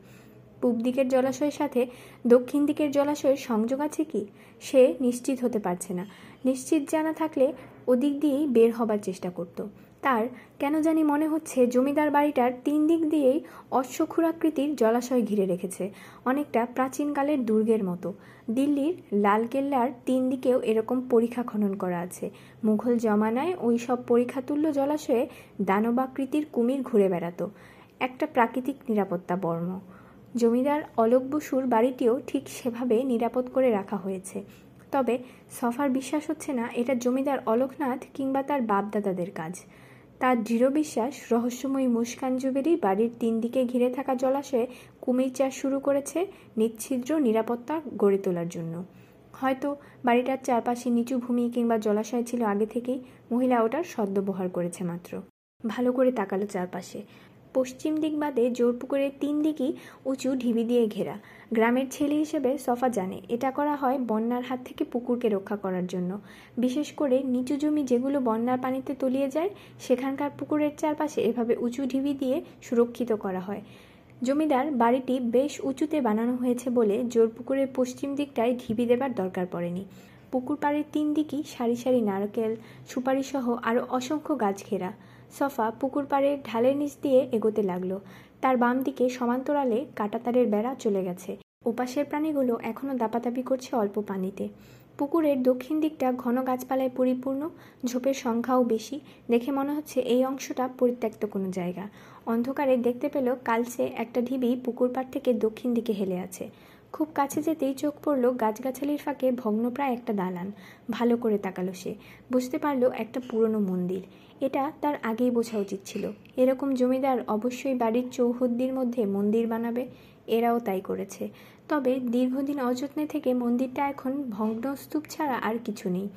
পূব দিকের জলাশয়ের সাথে দক্ষিণ দিকের জলাশয়ের সংযোগ আছে কি, সে নিশ্চিত হতে পারছে না। নিশ্চিত জানা থাকলে ওদিক দিয়েই বের হবার চেষ্টা করতো। তার কেন জানি মনে হচ্ছে জমিদার বাড়িটার তিন দিক দিয়েই অশ্বক্ষুরাকৃতির জলাশয় ঘিরে রেখেছে, অনেকটা প্রাচীনকালের দুর্গের মতো। দিল্লির লালকেল্লার তিন দিকেও এরকম পরীক্ষা খনন করা আছে। মুঘল জমানায় ওই সব পরীক্ষাতুল্য জলাশয়ে দানবাকৃতির কুমির ঘুরে বেড়াতো। একটা প্রাকৃতিক নিরাপত্তা বর্ম। জমিদার অলোক বসুর বাড়িটিও ঠিক সেভাবে নিরাপদ করে রাখা হয়েছে। তবে সফার বিশ্বাস হচ্ছে না এটা জমিদার অলোকনাথ কিংবা তার বাপদাদাদের কাজ। তার দৃঢ় বিশ্বাস রহস্যময়ী মুস্কান জুবেরি বাড়ির তিন দিকে ঘিরে থাকা জলাশয়ে কুমির চাষ শুরু করেছে নিচ্ছিদ্র নিরাপত্তা গড়ে তোলার জন্য। হয়তো বাড়িটার চারপাশে নিচু ভূমি কিংবা জলাশয় ছিল আগে থেকেই, মহিলা ওটার সদ্ব্যবহার করেছে মাত্র। ভালো করে তাকালো চারপাশে। পশ্চিম দিক বাদে জোরপুকুরের তিন দিকই উঁচু ঢিবি দিয়ে ঘেরা। গ্রামের ছেলে হিসেবে সফা জানে। এটা করা হয় বন্যার হাত থেকে পুকুরকে রক্ষা করার জন্য। বিশেষ করে নিচু জমি যেগুলো বন্যার পানিতে তলিয়ে যায়, সেখানকার পুকুরের চারপাশে এভাবে উঁচু ঢিবি দিয়ে সুরক্ষিত করা হয়। জমিদার বাড়িটি বেশ উঁচুতে বানানো হয়েছে বলে জোর পুকুরের পশ্চিম দিকটায় ঢিবি দেবার দরকার পড়েনি। পুকুর পাড়ের তিন দিকই সারি সারি নারকেল, সুপারিসহ আরও অসংখ্য গাছ ঘেরা। সফা পুকুর পাড়ের ঢালের নিচ দিয়ে এগোতে লাগল। তার বাম দিকে সমান্তরালে কাটাতারের বেড়া চলে গেছে। ওপাশের প্রাণীগুলো এখনও দাপাদাপি করছে অল্প পানিতে। পুকুরের দক্ষিণ দিকটা ঘন গাছপালায় পরিপূর্ণ, ঝোপের সংখ্যাও বেশি। দেখে মনে হচ্ছে এই অংশটা পরিত্যক্ত কোনো জায়গা। অন্ধকারে দেখতে পেল কালচে একটা ঢিবি পুকুর পাড় থেকে দক্ষিণ দিকে হেলে আছে। খুব কাছে যেতেই চোখ পড়ল গাছগাছালির ফাঁকে ভগ্নপ্রায় একটা দালান। ভালো করে তাকালো সে। বুঝতে পারল একটা পুরনো মন্দির। এটা তার আগেই বোঝা উচিত ছিল। এরকম জমিদার অবশ্যই বাড়ির চৌহদ্দির মধ্যে মন্দির বানাবে, এরাও তাই করেছে। তবে দীর্ঘদিন অযত্নে থেকে মন্দিরটা এখন ভগ্নস্তূপ ছাড়া আর কিছু নেই।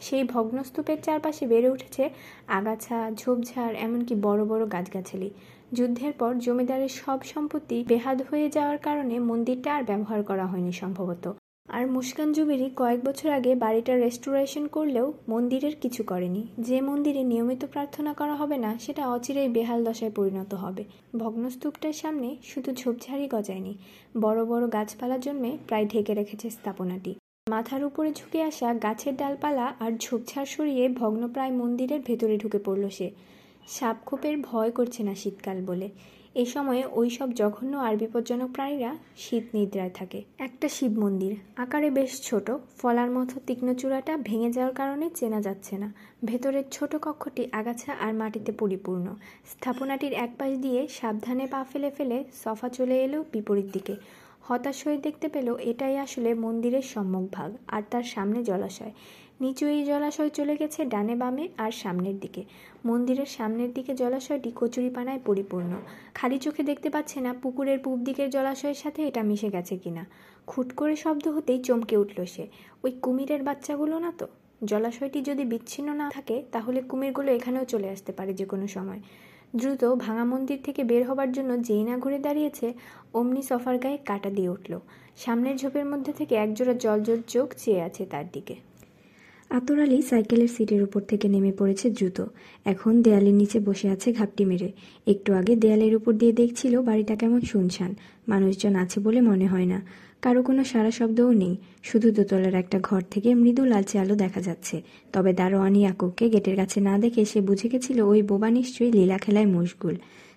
সেই ভগ্নস্তূপের চারপাশে বেড়ে উঠেছে আগাছা, ঝোপঝাড়, এমনকি বড় বড় গাছগাছালি। যুদ্ধের পর জমিদারের সব সম্পত্তি বেহাদ হয়ে যাওয়ার কারণে মন্দিরটা আর ব্যবহার করা হয়নি সম্ভবত। আর মুস্কান জুবিরি কয়েক বছর আগে বাড়িটা রেস্টোরেশন করলেও মন্দিরের কিছু করেনি। যে মন্দিরে নিয়মিত প্রার্থনা করা হবে না, সেটা অচিরেই বেহাল দশায় পরিণত হবে। ভগ্নস্তূপটার সামনে শুধু ঝোপঝাড়ই গজায়নি, বড় বড় গাছপালা জন্মে প্রায় ঢেকে রেখেছে স্থাপনাটি। মাথার উপরে ঝুঁকে আসা গাছের ডালপালা আর ঝোপঝাড় সরিয়ে ভগ্নপ্রায় মন্দিরের ভেতরে ঢুকে পড়ল সে। সাপখোপের ভয় করছে না শীতকাল বলে। এ সময়ে ওই সব জঘন্য আর বিপজ্জনক প্রাণীরা শীত নিদ্রায় থাকে। একটা শিব মন্দির, আকারে বেশ ছোট, ফলার মতো তীক্ষ্ণ চূড়াটা ভেঙে যাওয়ার কারণে চেনা যাচ্ছে না। ভেতরের ছোট কক্ষটি আগাছা আর মাটিতে পরিপূর্ণ। স্থাপনাটির এক পাশ দিয়ে সাবধানে পা ফেলে ফেলে সফা চলে এলো বিপরীত দিকে। হতাশ হয়ে দেখতে পেল এটাই আসলে মন্দিরের সম্মুখ ভাগ আর তার সামনে জলাশয়। নিচু এই জলাশয় চলে গেছে ডানে বামে আর সামনের দিকে। মন্দিরের সামনের দিকে জলাশয়টি কচুরিপানায় পরিপূর্ণ। খালি চোখে দেখতে পাচ্ছে না পুকুরের পূব দিকের জলাশয়ের সাথে এটা মিশে গেছে কিনা। খুট করে শব্দ হতেই চমকে উঠল সে। ওই কুমিরের বাচ্চাগুলো না তো? জলাশয়টি যদি বিচ্ছিন্ন না থাকে, তাহলে কুমিরগুলো এখানেও চলে আসতে পারে যে কোনো সময়। দ্রুত ভাঙা মন্দির থেকে বের হবার জন্য যেই না ঘুরে দাঁড়িয়েছে, অমনি সফার গায়ে কাটা দিয়ে উঠল। সামনের ঝোপের মধ্যে থেকে একজোড়া জলজল চোখ চেয়ে আছে তার দিকে। আতর আলী সাইকেলের সিটের উপর থেকে নেমে পড়েছে দ্রুত এখন দেয়ালের নিচে বসে আছে ঘাপটি মেরে। একটু আগে দেয়ালের উপর দিয়ে দেখছিল বাড়িটা কেমন শুনশান। মানুষজন আছে বলে মনে হয় না। কারও কোনো সারা শব্দও নেই। শুধু দোতলার একটা ঘর থেকে মৃদু লালচে আলো দেখা যাচ্ছে। তবে দারোয়ান ইয়াকুবকে গেটের কাছে না দেখে সে বুঝে গেছিল ওই বোবা নিশ্চয়ই লীলা খেলায় মশগুল।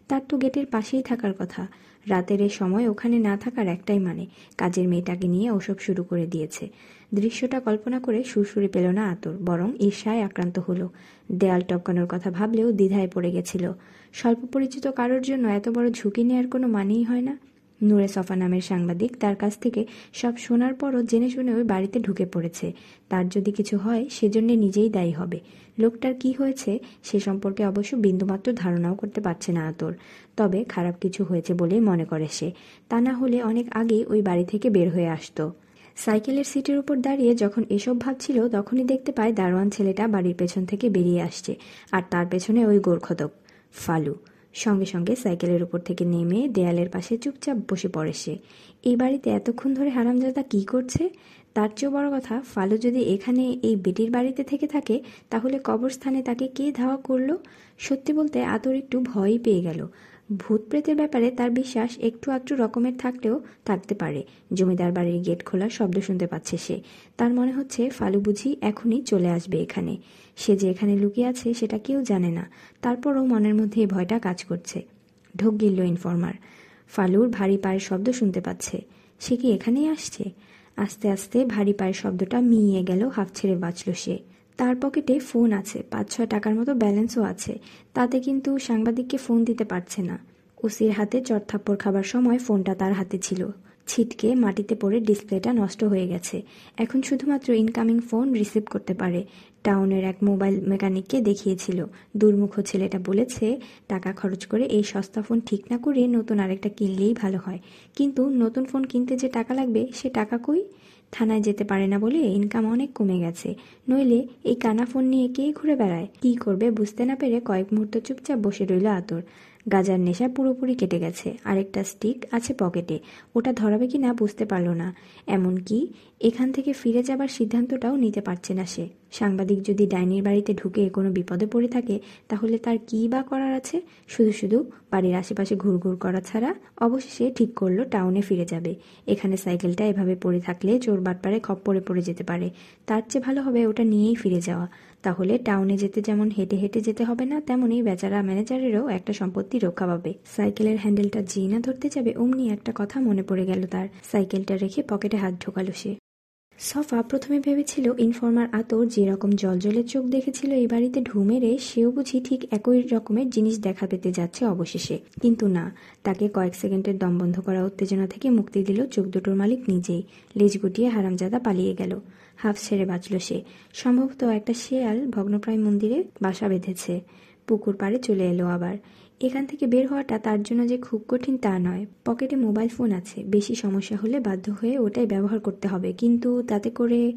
তার তো গেটের পাশেই থাকার কথা। রাতের এ সময় ওখানে না থাকার একটাই মানে কাজের মেয়েটাকে নিয়ে ওসব শুরু করে দিয়েছে। দৃশ্যটা কল্পনা করে সুরসুরি পেল না আতর, বরং ঈর্ষায় আক্রান্ত হলো। দেয়াল টপকানোর কথা ভাবলেও দ্বিধায় পড়ে গেছিল। স্বল্প পরিচিত কারোর জন্য এত বড় ঝুঁকি নেওয়ার কোনো মানেই হয় না। নূরে সফা নামের সাংবাদিক তার কাছ থেকে সব শোনার পরও জেনে শুনে ওই বাড়িতে ঢুকে পড়েছে। তার যদি কিছু হয়, সেজন্য নিজেই দায়ী হবে। লোকটার কি হয়েছে, সে সম্পর্কে অবশ্য বিন্দুমাত্র ধারণাও করতে পারছে না আতর। তবে খারাপ কিছু হয়েছে বলেই মনে করে সে। তা না হলে অনেক আগেই ওই বাড়ি থেকে বের হয়ে আসতো। সাইকেলের সিটের উপর দাঁড়িয়ে যখন এসব ভাবছিল, তখনই দেখতে পায় দারোয়ান ছেলেটা বাড়ির পেছন থেকে বেরিয়ে আসছে, আর তার পেছনে ওই গোরখদক, ফালু। সঙ্গে সঙ্গে সাইকেলের উপর থেকে নেমে দেয়ালের পাশে চুপচাপ বসে পড়ে সে। এই বাড়িতে এতক্ষণ ধরে হারামজাদা কি করছে? তার চেয়েও বড় কথা, ফালু যদি এখানে এই বেটির বাড়িতে থেকে থাকে, তাহলে কবরস্থানে তাকে কে ধাওয়া করল? সত্যি বলতে আতর একটু ভয়ই পেয়ে গেল। ভূত প্রেতের ব্যাপারে তার বিশ্বাস একটু আধটু রকমের থাকলেও থাকতে পারে। জমিদার বাড়ির গেট খোলার শব্দ শুনতে পাচ্ছে সে। তার মনে হচ্ছে ফালু বুঝি এখনই চলে আসবে এখানে। সে যে এখানে লুকিয়ে আছে সেটা কেউ জানে না। তারপরও মনের মধ্যে এই ভয়টা কাজ করছে। ঢোক গিলল ইনফর্মার। ফালুর ভারী পায়ের শব্দ শুনতে পাচ্ছে। সে কি এখানেই আসছে? আস্তে আস্তে ভারী পায়ের শব্দটা মিইয়ে গেল, হাফ ছেড়ে বাঁচল সে। তার পকেটে ফোন আছে পাঁচ ছয় টাকার মতো ব্যালেন্সও আছে। তাতে কিন্তু সাংবাদিককে ফোন দিতে পারছে না। ওসির হাতে চড়থাপ্পড় খাবার সময় ফোনটা তার হাতে ছিল। ছিটকে মাটিতে পড়ে ডিসপ্লেটা নষ্ট হয়ে গেছে। এখন শুধুমাত্র ইনকামিং ফোন রিসিভ করতে পারে। টাউনের এক মোবাইল মেকানিককে দেখিয়েছিল। দুর্মুখ ছেলেটা বলেছে, টাকা খরচ করে এই সস্তা ফোন ঠিক না করে নতুন আরেকটা কিনলেই ভালো হয়। কিন্তু নতুন ফোন কিনতে যে টাকা লাগবে, সে টাকা কই? থানায় যেতে পারে না বলে ইনকাম অনেক কমে গেছে। নইলে এই কানা ফোন নিয়ে কে ঘুরে বেড়ায়? কি করবে বুঝতে না পেরে কয়েক মুহূর্ত চুপচাপ বসে রইল আতর। গাজার নেশা পুরোপুরি কেটে গেছে। আরেকটা স্টিক আছে পকেটে ওটা ধরাবে কি না বুঝতে পারল না। এমনকি এখান থেকে ফিরে যাবার সিদ্ধান্তটাও নিতে পারছে না সে। সাংবাদিক যদি ডাইনির বাড়িতে ঢুকে কোনো বিপদে পড়ে থাকে, তাহলে তার কী বা করার আছে? শুধু শুধু বাড়ির আশেপাশে ঘুরঘুর করা ছাড়া অবশেষে ঠিক করল টাউনে ফিরে যাবে। এখানে সাইকেলটা এভাবে পড়ে থাকলে চোর বাটপারে খপ্পরে পড়ে যেতে পারে। তার চেয়ে ভালো হবে ওটা নিয়েই ফিরে যাওয়া। তাহলে টাউনে যেতে যেমন হেঁটে হেঁটে যেতে হবে না তেমনই বেচারা ম্যানেজারেরও একটা সম্পত্তি রক্ষা পাবে। সাইকেলের হ্যান্ডেলটা না ধরতে যাবে, অমনি একটা কথা মনে পড়ে গেল তার। সাইকেলটা রেখে পকেটে হাত ঢোকালো সে। সফা প্রথমে ভেবেছিল ইনফর্মার আতর যেরকম জলজলের চোখ দেখেছিল এই বাড়িতে ঢু মেরে, সেও বুঝি ঠিক একই রকমের জিনিস দেখা পেতে যাচ্ছে অবশেষে। কিন্তু না, তাকে কয়েক সেকেন্ডের দম বন্ধ করা উত্তেজনা থেকে মুক্তি দিল চোখ দুটোর মালিক নিজেই। লেজ গুটিয়ে হারামজাদা পালিয়ে গেল। হাফ ছেড়ে বাঁচল সে। সম্ভবত একটা শেয়াল ভগ্নপ্রায় মন্দিরে বাসা বেঁধেছে। পুকুর পাড়ে চলে এলো আবার। এখান থেকে বের হওয়াটা তার জন্য যে খুব কঠিন তা নয়। পকেটে মোবাইল ফোন আছে। বেশি সমস্যা হলে বাধ্য হয়ে ওটাই ব্যবহার করতে হবে। কিন্তু তাতে করে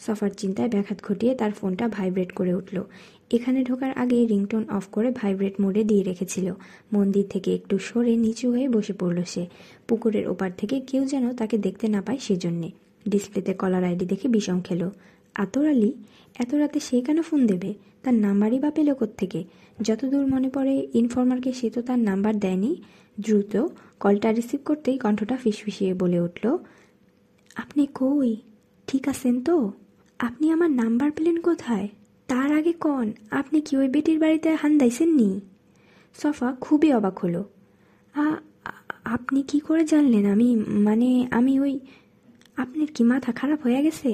সফার চিন্তায় ব্যাঘাত ঘটিয়ে তার ফোনটা ভাইব্রেট করে উঠল। এখানে ঢোকার আগে রিংটোন অফ করে ভাইব্রেট মোডে দিয়ে রেখেছিল। মন্দির থেকে একটু সরে নিচু হয়ে বসে পড়ল সে। পুকুরের ওপার থেকে কেউ যেন তাকে দেখতে না পায় সেজন্যে। ডিসপ্লেতে কলার আইডি দেখে বিষম খেলো। আতর আলী, এত রাতে সে কেন ফোন দেবে? তার নাম্বারই বা পেল থেকে যতদূর মনে পড়ে ইনফর্মারকে সে তো তার নাম্বার দেয়নি। দ্রুত কলটা রিসিভ করতেই কণ্ঠটা ফিসফিসিয়ে বলে উঠল, আপনি কই? ঠিক আছেন তো? আপনি আমার নাম্বার পেলেন কোথায়? তার আগে কন, আপনি কি ওই বেটির বাড়িতে হান দাইছেননি? সফা খুবই অবাক হলো। আপনি কি করে জানলেন? আমি মানে আমি ওই, আপনার কি মাথা খারাপ হয়ে গেছে?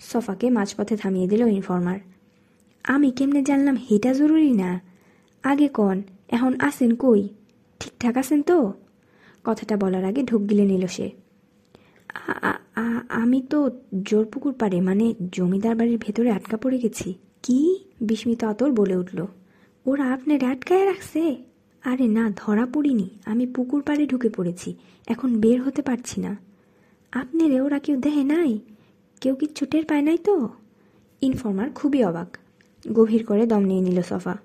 সফাকে মাঝপথে থামিয়ে দিল ইনফর্মার আমি কেমনে জানলাম হেটা জরুরি না? আগে কন, এখন আসেন কই? ঠিকঠাক আছেন তো? কথাটা বলার আগে ঢুক গিলে নিল সে। আমি তো জোরপুকুর পারে মানে জমিদার বাড়ির ভেতরে আটকা পড়ে গেছি। কি? বিস্মিত আতর বলে উঠল। ওরা আপনার আটকায় রাখছে? আরে না, ধরা পড়িনি। আমি পুকুর পাড়ে ঢুকে পড়েছি। এখন বের হতে পারছি না। আপনারে ওরা কেউ দেহে নাই? কেউ কি ছুটের পায় নাই তো? ইনফর্মার খুবই অবাক। গভীর করে দম নিয়ে নিল সফা।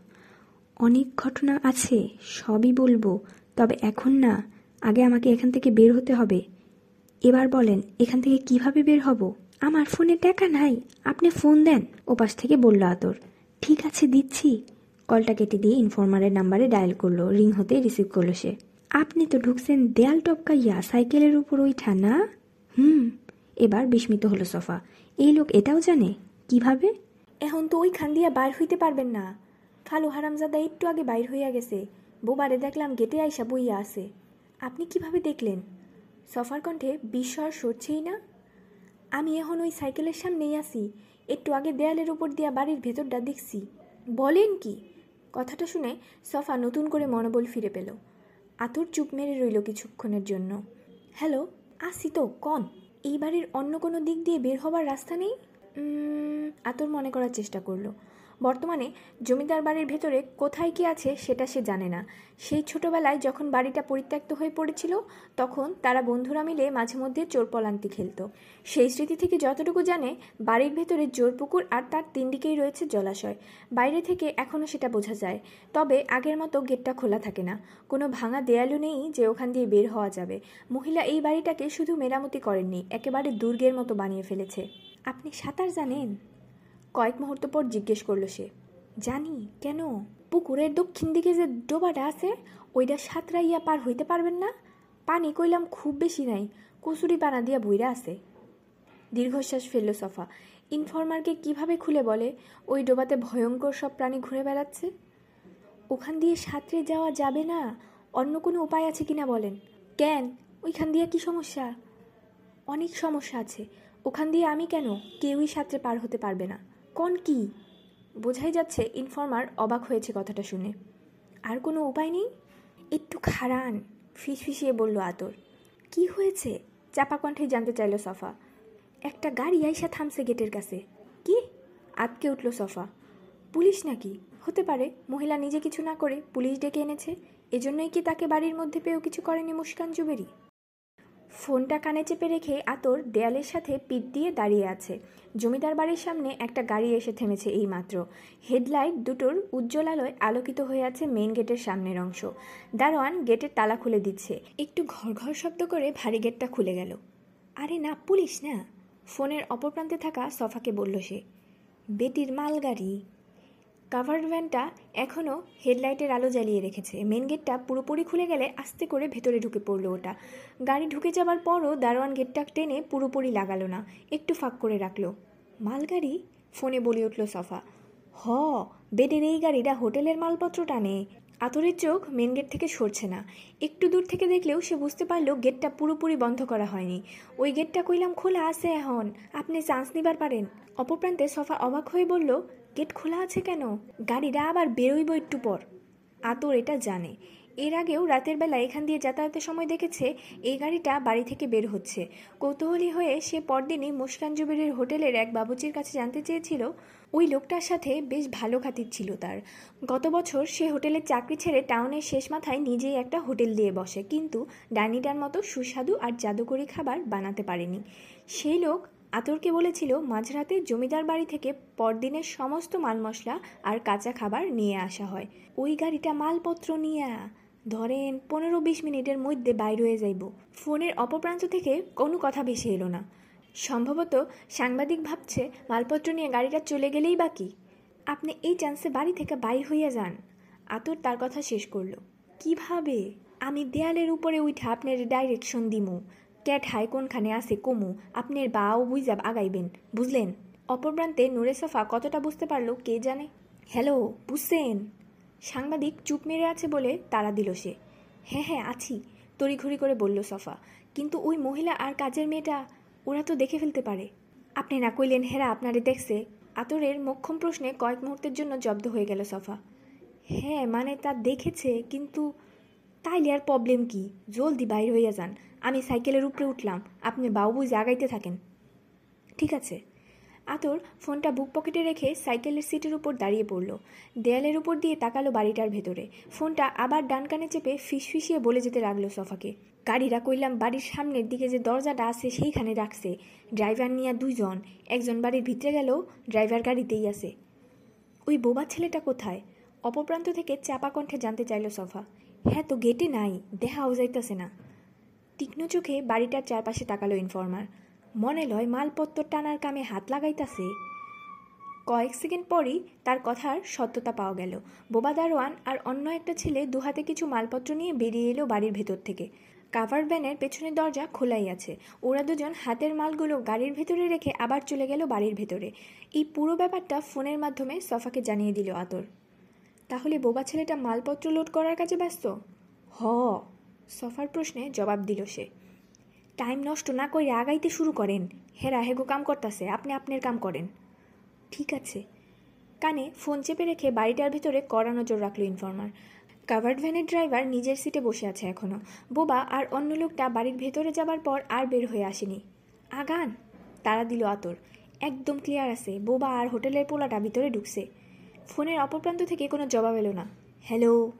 অনেক ঘটনা আছে, সবই বলব, তবে এখন না, আগে আমাকে এখান থেকে বের হতে হবে। এবার বলেন, এখান থেকে কীভাবে বের হব? আমার ফোনে টাকা নাই, আপনি ফোন দেন, ওপাশ থেকে বলল আতর। ঠিক আছে, দিচ্ছি। কলটা কেটে দিয়ে ইনফর্মারের নাম্বারে ডায়াল করল, রিং হতে রিসিভ করল সে। আপনি তো ঢুকছেন দেয়াল টপকাইয়া, সাইকেলের উপর ওই ঠানা হুম, এবার বিস্মিত হলো সফা। এই লোক এটাও জানে? কীভাবে? এখন তো ওইখান দিয়া বাইর হইতে পারবেন না। খালু হারামজাদা একটু আগে বাইর হইয়া গেছে। বোবারে দেখলাম গেটে আইসা বইয়া আছে। আপনি কীভাবে দেখলেন? সফার কণ্ঠে, বিস্ময় সরছেই না? আমি এখন ওই সাইকেলের সামনেই আসি একটু আগে দেয়ালের উপর দিয়া বাড়ির ভেতরটা দেখছি। বলেন কি? কথাটা শুনে সফা নতুন করে মনোবল ফিরে পেল। আতর চুপ মেরে রইল কিছুক্ষণের জন্য। হ্যালো, আসি তো, কন। এই বাড়ির অন্য কোনো দিক দিয়ে বের হবার রাস্তা নেই? আতর মনে করার চেষ্টা করল। বর্তমানে জমিদার বাড়ির ভেতরে কোথায় কি আছে সেটা সে জানে না। সেই ছোটবেলায় যখন বাড়িটা পরিত্যক্ত হয়ে পড়েছিল, তখন তারা বন্ধুরা মিলে মাঝে মধ্যে চোর পলান্তি খেলত। সেই স্মৃতি থেকে যতটুকু জানে, বাড়ির ভেতরে জোর পুকুর আর তার তিন দিকেই রয়েছে জলাশয়। বাইরে থেকে এখনও সেটা বোঝা যায়, তবে আগের মতো গেটটা খোলা থাকে না। কোনো ভাঙা দেয়ালও নেই যে ওখান দিয়ে বের হওয়া যাবে। মহিলা এই বাড়িটাকে শুধু মেরামতি করেননি, একেবারে দুর্গের মতো বানিয়ে ফেলেছে। আপনি সাঁতার জানেন? কয়েক মুহূর্ত পর জিজ্ঞেস করল সে। জানি, কেন? পুকুরের দক্ষিণ দিকে যে ডোবাটা আছে, ওইটা সাঁতরাইয়া পার হইতে পারবেন না? পানি কইলাম খুব বেশি নাই, কচুরি পানা দিয়া বইরা আছে। দীর্ঘশ্বাস ফেলল সফা। ইনফর্মারকে কীভাবে খুলে বলে, ওই ডোবাতে ভয়ঙ্কর সব প্রাণী ঘুরে বেড়াচ্ছে? ওখান দিয়ে সাঁতরে যাওয়া যাবে না, অন্য কোনো উপায় আছে কিনা বলেন? কেন? ওইখান দিয়ে কি সমস্যা? অনেক সমস্যা আছে। ওখান দিয়ে আমি কেন? কেউই সাঁতরে পার হতে পারবে না। কোন কি? বোঝাই যাচ্ছে ইনফর্মার অবাক হয়েছে কথাটা শুনে। আর কোনো উপায় নেই? একটু খারান ফিসফিসিয়ে বলল আতর। কি হয়েছে? চাপা কণ্ঠে জানতে চাইল সফা। একটা গাড়ি আইসা থামছে গেটের কাছে। কি? আতকে উঠল সফা। পুলিশ নাকি? হতে পারে, মহিলা নিজে কিছু না করে পুলিশ ডেকে এনেছে। এজন্যই কি তাকে বাড়ির মধ্যে পেয়েও কিছু করেনি মুস্কান জুবেরি? ফোনটা কানে চেপে রেখে আতর দেয়ালের সাথে পিঠ দিয়ে দাঁড়িয়ে আছে। জমিদার বাড়ির সামনে একটা গাড়ি এসে থেমেছে এই মাত্র হেডলাইট দুটোর উজ্জ্বল আলোয় আলোকিত হয়ে আছে মেইন গেটের সামনের অংশ। দারোয়ান গেটের তালা খুলে দিচ্ছে। একটু ঘর ঘর শব্দ করে ভারী গেটটা খুলে গেল। আরে না, পুলিশ না। ফোনের অপর প্রান্তে থাকা সফাকে বলল সে। বেটির মালগাড়ি। কাভার্ড ভ্যানটা এখনও হেডলাইটের আলো জ্বালিয়ে রেখেছে। মেন গেটটা পুরোপুরি খুলে গেলে আস্তে করে ভেতরে ঢুকে পড়ল ওটা। গাড়ি ঢুকে যাবার পরও দারোয়ান গেটটা টেনে পুরোপুরি লাগালো না, একটু ফাঁক করে রাখল। মালগাড়ি? ফোনে বলে উঠল সফা। হ, বেডের এই গাড়িটা হোটেলের মালপত্র টানে। আতরের চোখ মেন গেট থেকে সরছে না। একটু দূর থেকে দেখলেও সে বুঝতে পারল গেটটা পুরোপুরি বন্ধ করা হয়নি। ওই গেটটা কইলাম খোলা আছে এখন, আপনি চান্স নিবার পারেন। অপরপ্রান্তে সফা অবাক হয়ে বলল গেট খোলা আছে কেন? গাড়িটা আবার বেরোইব একটু পর। আতর এটা জানে। এর আগেও রাতের বেলা এখান দিয়ে যাতায়াতের সময় দেখেছে, এই গাড়িটা বাড়ি থেকে বের হচ্ছে। কৌতূহলী হয়ে সে পরদিনই মুস্কান জুবেরের হোটেলের এক বাবুচির কাছে জানতে চেয়েছিল, ওই লোকটার সাথে বেশ ভালো খাতির ছিল তার। গত বছর সে হোটেলের চাকরি ছেড়ে টাউনের শেষ মাথায় নিজেই একটা হোটেল দিয়ে বসে, কিন্তু ডাইনিটার মতো সুস্বাদু আর জাদুকরি খাবার বানাতে পারেনি। সেই লোক আতরকে বলেছিল, মাঝরাতে জমিদার বাড়ি থেকে পরদিনের সমস্ত মাল মশলা আর কাঁচা খাবার নিয়ে আসা হয়। ওই গাড়িটা মালপত্র নিয়ে ধরেন পনেরো বিশ মিনিটের মধ্যে বাইর হয়ে যাইব। ফোনের অপপ্রান্ত থেকে কোনো কথা ভেসে এলো না। সম্ভবত সাংবাদিক ভাবছে, মালপত্র নিয়ে গাড়িটা চলে গেলেই বাকি আপনি এই চান্সে বাড়ি থেকে বাইর হইয়া যান আতর তার কথা শেষ করল। কীভাবে? আমি দেয়ালের উপরে উঠে আপনার ডাইরেকশন দিমু। ক্যাট হাই কোনখানে আছে, কমু, আপনার বাও বুঝাব আগাইবেন, বুঝলেন? অপর প্রান্তে নুরে সফা কতটা বুঝতে পারল কে জানে? হ্যালো, বুঝছেন? সাংবাদিক চুপ মেরে আছে বলে তারা দিল সে। হ্যাঁ হ্যাঁ আছি, তড়িঘড়ি করে বলল সফা। কিন্তু ওই মহিলা আর কাজের মেয়েটা, ওরা তো দেখে ফেলতে পারে। আপনি না কইলেন, হেরা আপনারে দেখছে? আতরের মক্ষম প্রশ্নে কয়েক মুহূর্তের জন্য জব্দ হয়ে গেল সফা। হ্যাঁ মানে তা দেখেছে, কিন্তু তাইলে আর প্রবলেম কি? জলদি বাইর হইয়া যান। আমি সাইকেলের উপরে উঠলাম। আপনি বাবু জাগাইতে থাকেন। ঠিক আছে। আতর ফোনটা বুক পকেটে রেখে সাইকেলের সিটের উপর দাঁড়িয়ে পড়ল। দেয়ালের উপর দিয়ে তাকালো বাড়িটার ভেতরে। ফোনটা আবার ডান কানে চেপে ফিসফিসিয়ে বলে যেতে লাগল সফাকে। গাড়িরা কইলাম, বাড়ির সামনের দিকে যে দরজাটা আছে সেইখানে রাখছে। ড্রাইভার নিয়ে দুইজন। একজন বাড়ির ভিতরে গেল ড্রাইভার গাড়িতেই আছে। ওই বোবা ছেলেটা কোথায়? অপপ্রান্ত থেকে চাপা কণ্ঠে জানতে চাইল সফা। হ্যাঁ তো গেটে নাই দেখাও যাইতেছে না। তীক্ষ্ণ চোখে বাড়িটার চারপাশে তাকালো ইনফর্মার মনে লয়, মালপত্র টানার কামে হাত লাগাইতাছে। কয়েক সেকেন্ড পরই তার কথার সত্যতা পাওয়া গেল। বোবা দারোয়ান আর অন্য একটা ছেলে দুহাতে কিছু মালপত্র নিয়ে বেরিয়ে এলো বাড়ির ভেতর থেকে। কাভার্ড ভ্যানের পেছনের দরজা খোলাই আছে। ওরা দুজন হাতের মালগুলো গাড়ির ভেতরে রেখে আবার চলে গেল বাড়ির ভেতরে। এই পুরো ব্যাপারটা ফোনের মাধ্যমে সফাকে জানিয়ে দিল আতর। তাহলে বোবা ছেলেটা মালপত্র লোড করার কাজে ব্যস্ত? হ, সফার প্রশ্নে জবাব দিল সে। টাইম নষ্ট না করে আগাইতে শুরু করেন। হেরা হেগো কাম করতেছে, আপনি আপনার কাম করেন। ঠিক আছে। কানে ফোন চেপে রেখে বাড়িটার ভেতরে কড়া নজর রাখল ইনফর্মার। কাভার্ড ভ্যানের ড্রাইভার নিজের সিটে বসে আছে এখনও বোবা আর অন্য লোকটা বাড়ির ভেতরে যাবার পর আর বের হয়ে আসেনি। আগান! তারা দিল আতর। একদম ক্লিয়ার আছে, বোবা আর হোটেলের পোলাটা ভিতরে ঢুকছে। ফোনের অপর প্রান্ত থেকে কোনো জবাব এলো না। হ্যালো?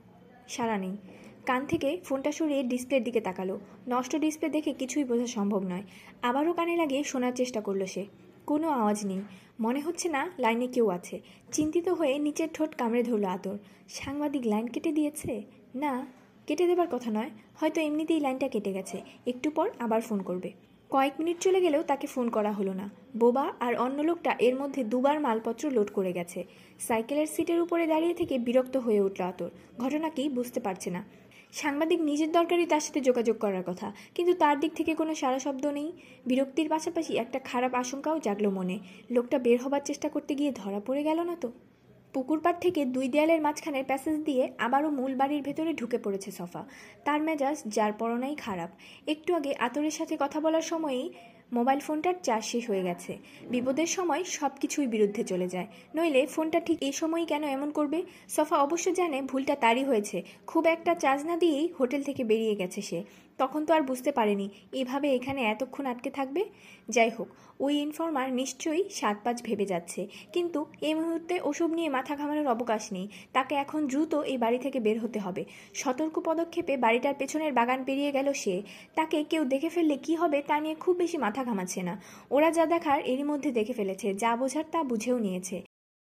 সারা নেই। কান থেকে ফোনটা সরিয়ে ডিসপ্লের দিকে তাকালো। নষ্ট ডিসপ্লে দেখে কিছুই বোঝা সম্ভব নয়। আবারও কানে লাগিয়ে শোনার চেষ্টা করল সে। কোনো আওয়াজ নেই। মনে হচ্ছে না লাইনে কেউ আছে। চিন্তিত হয়ে নিচের ঠোঁট কামড়ে ধরলো আতর। সাংবাদিক লাইন কেটে দিয়েছে? না, কেটে দেবার কথা নয়। হয়তো এমনিতেই লাইনটা কেটে গেছে। একটু পর আবার ফোন করবে। কয়েক মিনিট চলে গেলেও তাকে ফোন করা হলো না। বোবা আর অন্য লোকটা এর মধ্যে দুবার মালপত্র লোড করে গেছে। সাইকেলের সিটের উপরে দাঁড়িয়ে থেকে বিরক্ত হয়ে উঠল আতর। ঘটনা কি বুঝতে পারছে না। সাংবাদিক নিজের দরকারই তার সাথে যোগাযোগ করার কথা, কিন্তু তার দিক থেকে কোনো সারা শব্দ নেই। বিরক্তির পাশাপাশি একটা খারাপ আশঙ্কাও জাগলো মনে। লোকটা বের হবার চেষ্টা করতে গিয়ে ধরা পড়ে গেল না তো? পুকুর পাড় থেকে দুই দেয়ালের মাঝখানের প্যাসেজ দিয়ে আবারও মূল বাড়ির ভেতরে ঢুকে পড়েছে সফা। তার মেজাজ, যার পরনাই খারাপ। একটু আগে আতরের সাথে কথা বলার সময়ই মোবাইল ফোনটার চার্জ শেষ হয়ে গেছে। বিপদের সময় সব কিছুই বিরুদ্ধে চলে যায়। নইলে ফোনটা ঠিক এই সময়ই কেন এমন করবে? সফা অবশ্য জানে ভুলটা তারই হয়েছে। খুব একটা চার্জ না দিয়েই হোটেল থেকে বেরিয়ে গেছে সে। তখন তো আর বুঝতে পারেনি, এভাবে এখানে এতক্ষণ আটকে থাকবে? যাই হোক, ওই ইনফর্মার নিশ্চয়ই সাত পাঁচ ভেবে যাচ্ছে, কিন্তু এই মুহূর্তে ওসব নিয়ে মাথা ঘামানোর অবকাশ নেই, তাকে এখন দ্রুত এই বাড়ি থেকে বের হতে হবে। সতর্ক পদক্ষেপে বাড়িটার পেছনের বাগান পেরিয়ে গেল সে, তাকে কেউ দেখে ফেললে কি হবে তা নিয়ে খুব বেশি মাথা ঘামাচ্ছে না। ওরা যা দেখার এরই মধ্যে দেখে ফেলেছে, যা বোঝার তা বুঝেও নিয়েছে।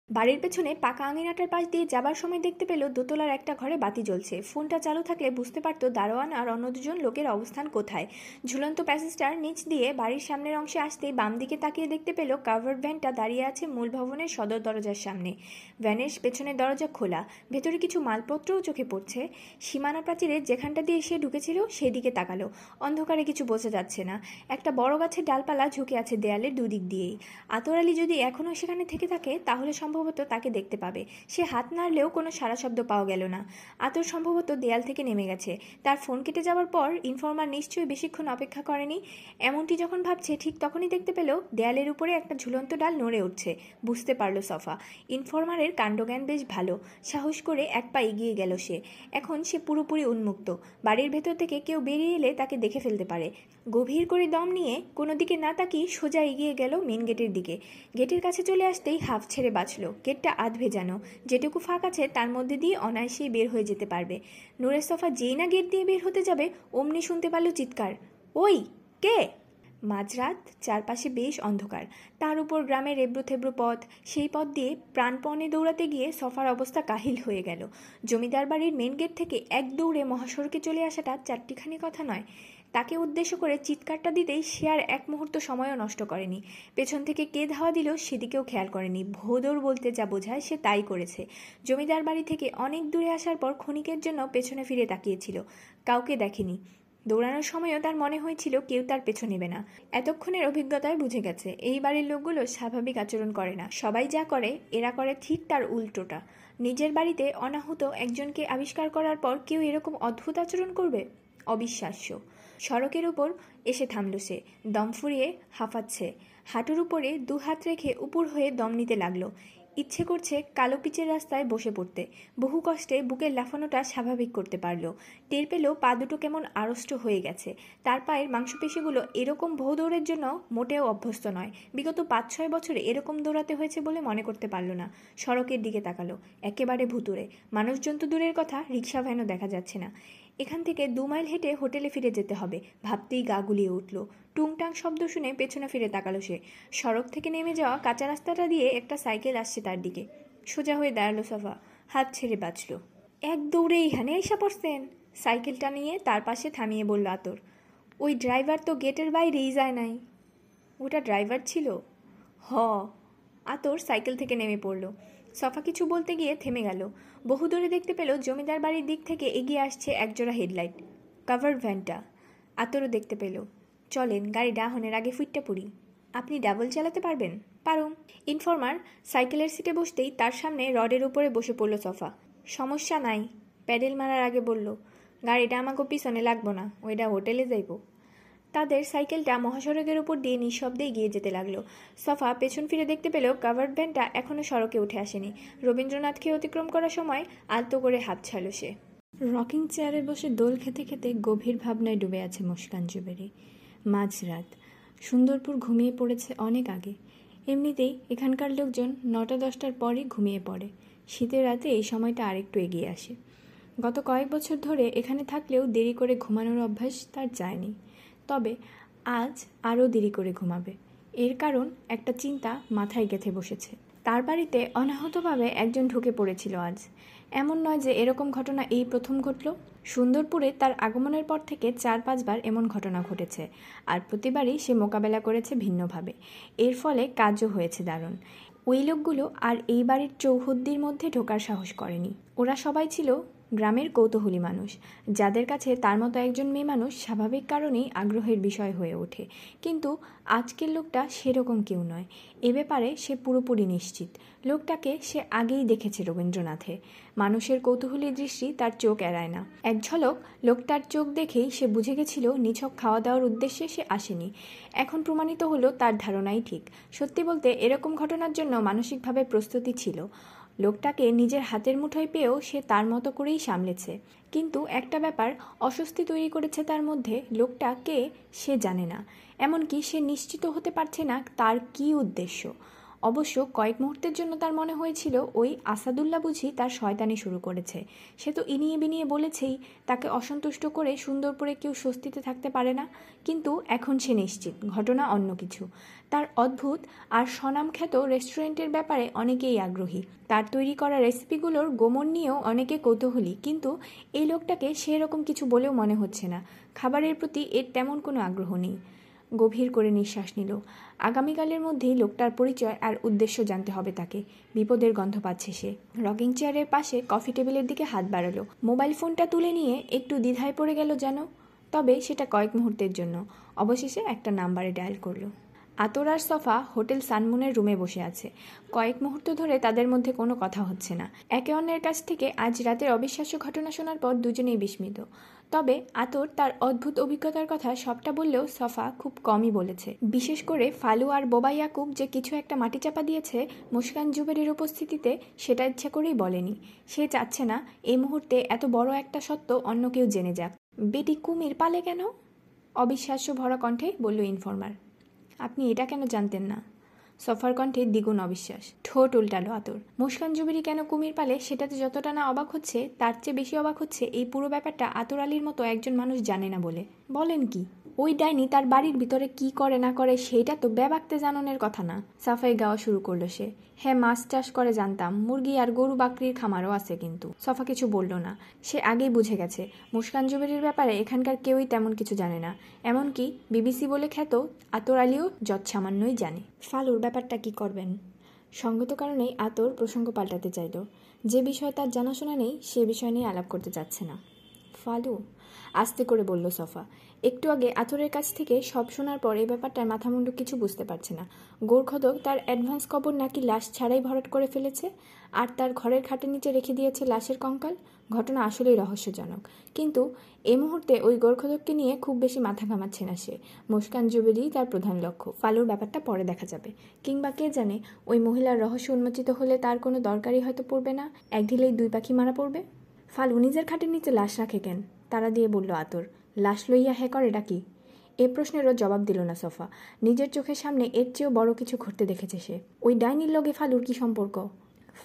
বাড়ির পেছনে পাকা আঙিনাটার পাশ দিয়ে যাবার সময় দেখতে পেল দোতলার একটা ঘরে বাতি জ্বলছে। ফোনটা চালু থাকলে বুঝতে পারত দারোয়ান আর অন্য দুজন লোকের অবস্থান কোথায়। ঝুলন্ত প্যাসেজটার নিচ দিয়ে বাড়ির সামনের অংশে আসতেই বাম দিকে তাকিয়ে দেখতে পেল কাভার্ড ভ্যানটা দাঁড়িয়ে আছে মূল ভবনের সদর দরজার সামনে। ভ্যানের পেছনের দরজা খোলা। ভেতরে কিছু মালপত্রও চোখে পড়ছে। সীমানা প্রাচীরের যেখানটা দিয়ে সে ঢুকেছিল, সেদিকে তাকালো। অন্ধকারে কিছু বোঝা যাচ্ছে না। একটা বড় গাছের ডালপালা ঝুঁকে আছে দেয়ালের দুদিক দিয়েই। আতর যদি এখনও সেখানে থেকে থাকে, তাহলে সম্ভবত তাকে দেখতে পাবে। সে হাত নাড়লেও কোনো সারা শব্দ পাওয়া গেল না। আতর সম্ভবত দেয়াল থেকে নেমে গেছে। তার ফোন কেটে যাওয়ার পর ইনফর্মার নিশ্চয়ই বেশিক্ষণ অপেক্ষা করেনি। এমনটি যখন ভাবছে, ঠিক তখনই দেখতে পেল, দেয়ালের উপরে একটা ঝুলন্ত ডাল নড়ে উঠছে। বুঝতে পারল সফা। ইনফর্মারের কাণ্ডজ্ঞান বেশ ভালো। সাহস করে এক পা এগিয়ে গেল সে। এখন সে পুরোপুরি উন্মুক্ত। বাড়ির ভেতর থেকে কেউ বেরিয়ে এলে তাকে দেখে ফেলতে পারে। গভীর করে দম নিয়ে কোনো দিকে না তাকিয়ে সোজা এগিয়ে গেল মেন গেটের দিকে। গেটের কাছে চলে আসতেই হাফ ছেড়ে বাঁচলো। গেটটা আধ ভেজানো। যেটুকু ফাঁক আছে, তার মধ্যে দিয়ে অনায়াসেই বের হয়ে যেতে পারবে। নূরের সফা যেই না গেট দিয়ে বের হতে যাবে, অমনি শুনতে পারল চিৎকার। ওই, কে? মাঝরাত চারপাশে বেশ অন্ধকার। তার উপর গ্রামের এবড়ো থেবড়ো পথ, সেই পথ দিয়ে প্রাণপণে দৌড়াতে গিয়ে সফার অবস্থা কাহিল হয়ে গেল। জমিদার বাড়ির মেন গেট থেকে এক দৌড়ে মহাসড়কে চলে আসাটা চারটিখানি কথা নয়। তাকে উদ্দেশ্য করে চিৎকারটা দিতেই সে আর এক মুহূর্ত সময়ও নষ্ট করেনি। পেছন থেকে কে ধাওয়া দিল সেদিকেও খেয়াল করেনি। ভোদর বলতে যা বোঝায় সে তাই করেছে। জমিদার বাড়ি থেকে অনেক দূরে আসার পর ক্ষণিকের জন্য পেছনে ফিরে তাকিয়েছিল। কাউকে দেখেনি। দৌড়ানোর সময়ও তার মনে হয়েছিল কেউ তার পেছন নেবে না। এতক্ষণের অভিজ্ঞতায় বুঝে গেছে, এই বাড়ির লোকগুলো স্বাভাবিক আচরণ করে না। সবাই যা করে, এরা করে ঠিক তার উল্টোটা। নিজের বাড়িতে অনাহুত একজনকে আবিষ্কার করার পর কেউ এরকম অদ্ভুত আচরণ করবে? অবিশ্বাস্য। সড়কের উপর এসে থামল সে, দম ফুরিয়ে হাঁফাচ্ছে। হাঁটুর উপরে দু হাত রেখে উপর হয়ে দম নিতে লাগল। ইচ্ছে করছে কালো পিচের রাস্তায় বসে পড়তে। বহু কষ্টে বুকের লাফানোটা স্বাভাবিক করতে পারল। টের পেলেও পা দুটো কেমন আড়ষ্ট হয়ে গেছে। তার পায়ের মাংসপেশিগুলো এরকম বহু দৌড়ের জন্য মোটেও অভ্যস্ত নয়। বিগত পাঁচ ছয় বছরে এরকম দৌড়াতে হয়েছে বলে মনে করতে পারল না। সড়কের দিকে তাকালো, একেবারে ভুতুরে মানুষজন তো দূরের কথা রিক্সা ভ্যানও দেখা যাচ্ছে না। এখান থেকে দু মাইল হেঁটে হোটেলে ফিরে যেতে হবে। ভাবতেই গা গুলিয়ে উঠল। টুংটাং শব্দ শুনে পেছনে ফিরে তাকালো সে। সড়ক থেকে নেমে যাওয়া কাঁচা রাস্তাটা দিয়ে একটা সাইকেল আসছে তার দিকে। সোজা হয়ে দাঁড়াল সাফা। হাত ছেড়ে বাঁচল। এক দৌড়ে এখানে এসে পড়ছেন। সাইকেলটা নিয়ে তার পাশে থামিয়ে বলল আতর। ওই ড্রাইভার তো গেটের বাইরেই যায় নাই। ওটা ড্রাইভার ছিল? হ। আতর সাইকেল থেকে নেমে পড়ল। সফা কিছু বলতে গিয়ে থেমে গেল। বহু দূরে দেখতে পেল জমিদার বাড়ির দিক থেকে এগিয়ে আসছে একজোড়া হেডলাইট। কাভার্ড ভ্যানটা। আতরও দেখতে পেল। চলেন, গাড়ি ডাহনের আগে ফুটটা পড়ি। আপনি ডাবল চালাতে পারবেন? পারুম। ইনফর্মার সাইকেলের সিটে বসতেই তার সামনে রডের উপরে বসে পড়ল সফা। সমস্যা নাই, প্যাডেল মারার আগে বলল, গাড়িটা আমাকে পিছনে লাগবো না, ওইটা হোটেলে যাইব। তাদের সাইকেলটা মহাসড়কের উপর দিয়ে নিঃশব্দে এগিয়ে যেতে লাগল। সফা পেছন ফিরে দেখতে পেল কাভার্ড ভ্যানটা এখনও সড়কে উঠে আসেনি। রবীন্দ্রনাথকে অতিক্রম করার সময় আলতো করে হাত ছাড়ল সে। রকিং চেয়ারে বসে দোল খেতে খেতে গভীর ভাবনায় ডুবে আছে মুস্কান জুবেরি মাঝরাত, সুন্দরপুর ঘুমিয়ে পড়েছে অনেক আগে। এমনিতেই এখানকার লোকজন নটা দশটার পরই ঘুমিয়ে পড়ে। শীতের রাতে এই সময়টা আরেকটু এগিয়ে আসে। গত কয়েক বছর ধরে এখানে থাকলেও দেরি করে ঘুমানোর অভ্যাস তার যায়নি। তবে আজ আরও দেরি করে ঘুমাবে। এর কারণ একটা চিন্তা মাথায় গেঁথে বসেছে। তার বাড়িতে অনাহতভাবে একজন ঢুকে পড়েছিল আজ। এমন নয় যে এরকম ঘটনা এই প্রথম ঘটল। সুন্দরপুরে তার আগমনের পর থেকে চার পাঁচবার এমন ঘটনা ঘটেছে আর প্রতিবারই সে মোকাবেলা করেছে ভিন্নভাবে। এর ফলে কাজও হয়েছে দারুণ। ওই লোকগুলো আর এই বাড়ির চৌহদ্দির মধ্যে ঢোকার সাহস করেনি। ওরা সবাই ছিল গ্রামের কৌতূহলী মানুষ। যাদের কাছে তার মতো একজন মেয়ে মানুষ স্বাভাবিক কারণেই আগ্রহের বিষয় হয়ে ওঠে। কিন্তু আজকের লোকটা সেরকম কেউ নয়। এ ব্যাপারে সে পুরোপুরি নিশ্চিত। লোকটাকে সে আগেই দেখেছে রবীন্দ্রনাথে। মানুষের কৌতূহলী দৃষ্টি তার চোখ এড়ায় না। এক ঝলক লোকটার চোখ দেখেই সে বুঝে গেছিল নিছক খাওয়া দাওয়ার উদ্দেশ্যে সে আসেনি। এখন প্রমাণিত হলো তার ধারণাই ঠিক। সত্যি বলতে এরকম ঘটনার জন্য মানসিকভাবে প্রস্তুতি ছিল। লোকটাকে নিজের হাতের মুঠোয় পেয়েও সে তার মতো করেই সামলেছে। কিন্তু একটা ব্যাপার অস্বস্তি তৈরি করেছে তার মধ্যে, লোকটা কে সে জানে না। এমনকি সে নিশ্চিত হতে পারছে না তার কী উদ্দেশ্য। অবশ্য কয়েক মুহূর্তের জন্য তার মনে হয়েছিল, ওই আসাদুল্লাহ বুঝি তার শয়তানি শুরু করেছে। সে তো ইনিয়ে বিনিয়ে বলেছেই, তাকে অসন্তুষ্ট করে সুন্দরপুরে কেউ স্বস্তিতে থাকতে পারে না। কিন্তু এখন সে নিশ্চিত, ঘটনা অন্য কিছু। তার অদ্ভুত আর স্বনামখ্যাত রেস্টুরেন্টের ব্যাপারে অনেকেই আগ্রহী। তার তৈরি করা রেসিপিগুলোর গোমন নিয়েও অনেকে কৌতূহলী, কিন্তু এই লোকটাকে সেরকম কিছু বলেও মনে হচ্ছে না। খাবারের প্রতি এর তেমন কোনো আগ্রহ নেই। গভীর করে নিঃশ্বাস নিল। আগামীকালের মধ্যেই লোকটার পরিচয় আর উদ্দেশ্য জানতে হবে তাকে। বিপদের গন্ধ পাচ্ছে সে। রকিং চেয়ারের পাশে কফি টেবিলের দিকে হাত বাড়ালো। মোবাইল ফোনটা তুলে নিয়ে একটু দ্বিধায় পড়ে গেল যেন, তবে সেটা কয়েক মুহূর্তের জন্য। অবশেষে একটা নাম্বারে ডায়াল করল। আতর আর সফা হোটেল সানমুনের রুমে বসে আছে। কয়েক মুহূর্ত ধরে তাদের মধ্যে কোনো কথা হচ্ছে না। একে অন্যের কাছ থেকে আজ রাতের অবিশ্বাস্য ঘটনা শোনার পর দুজনেই বিস্মিত। তবে আতর তার অদ্ভুত অভিজ্ঞতার কথা সবটা বললেও সফা খুব কমই বলেছে। বিশেষ করে ফালু আর বোবা ইয়াকুব যে কিছু একটা মাটি চাপা দিয়েছে, মুস্কান জুবেরির উপস্থিতিতে সেটা ইচ্ছা করেই বলেনি। সে চাচ্ছে না এই মুহূর্তে এত বড় একটা সত্য অন্য কেউ জেনে যাক। বেটি কুমির পালে কেন? অবিশ্বাস্য ভরা কণ্ঠে বলল ইনফর্মার। আপনি এটা কেন জানতেন না? সফার কণ্ঠে দ্বিগুণ অবিশ্বাস, ঠোঁট উল্টালো আতর। মুস্কান জুবিরি কেন কুমির পালে? সেটাতে যতটা না অবাক হচ্ছে, তার চেয়ে বেশি অবাক হচ্ছে এই পুরো ব্যাপারটা আতর আলীর মতো একজন মানুষ জানে না বলে। বলেন কি? ওই ডাইনি তার বাড়ির ভিতরে কি করে না করে সেইটা তো ব্যাবাকতে জাননের কথা না। সাফাই গাওয়া শুরু করল সে। হ্যাঁ মাছ চাষ করে জানতাম। মুরগি আর গরু বাকরির খামারও আছে কিন্তু। সফা কিছু বলল না। সে আগেই বুঝে গেছে। মুস্কান জুবেরির ব্যাপারে এখানকার কেউই তেমন কিছু জানে না। এমনকি বিবিসি বলে খ্যাত আতর আলীও যৎসামান্যই জানে। ফালুর ব্যাপারটা কি করবেন? সঙ্গত কারণেই আতর প্রসঙ্গ পাল্টাতে চাইল। যে বিষয়ে তার জানাশোনা নেই, সে বিষয় নিয়ে আলাপ করতে চাচ্ছে না। ফালু? আস্তে করে বলল সফা। একটু আগে আতরের কাছ থেকে সব শোনার পর এই ব্যাপারটার মাথামুন্ডু কিছু বুঝতে পারছে না। গোরখদক তার অ্যাডভান্স কবর নাকি লাশ ছাড়াই ভরাট করে ফেলেছে? আর তার ঘরের খাটের নিচে রেখে দিয়েছে লাশের কঙ্কাল? ঘটনা আসলেই রহস্যজনক। কিন্তু এ মুহূর্তে ওই গোরখদককে নিয়ে খুব বেশি মাথা ঘামাচ্ছে না সে। মুস্কান জুবেলি তার প্রধান লক্ষ্য। ফালুর ব্যাপারটা পরে দেখা যাবে। কিংবা কে জানে, ওই মহিলার রহস্য উন্মোচিত হলে তার কোনো দরকারই হয়তো পড়বে না? এক ঢিলেই দুই পাখি মারা পড়বে? ফালু নিজের খাটের নিচে লাশ রাখে কেন? তারা দিয়ে বলল, আতর, লাশ লইয়া হ্যাঁ করে, এটা কি? এ প্রশ্নেরও জবাব দিল না সোফা। নিজের চোখের সামনে এর চেয়েও বড় কিছু ঘটতে দেখেছে সে। ওই ডাইনির লগে ফালুর কি সম্পর্ক?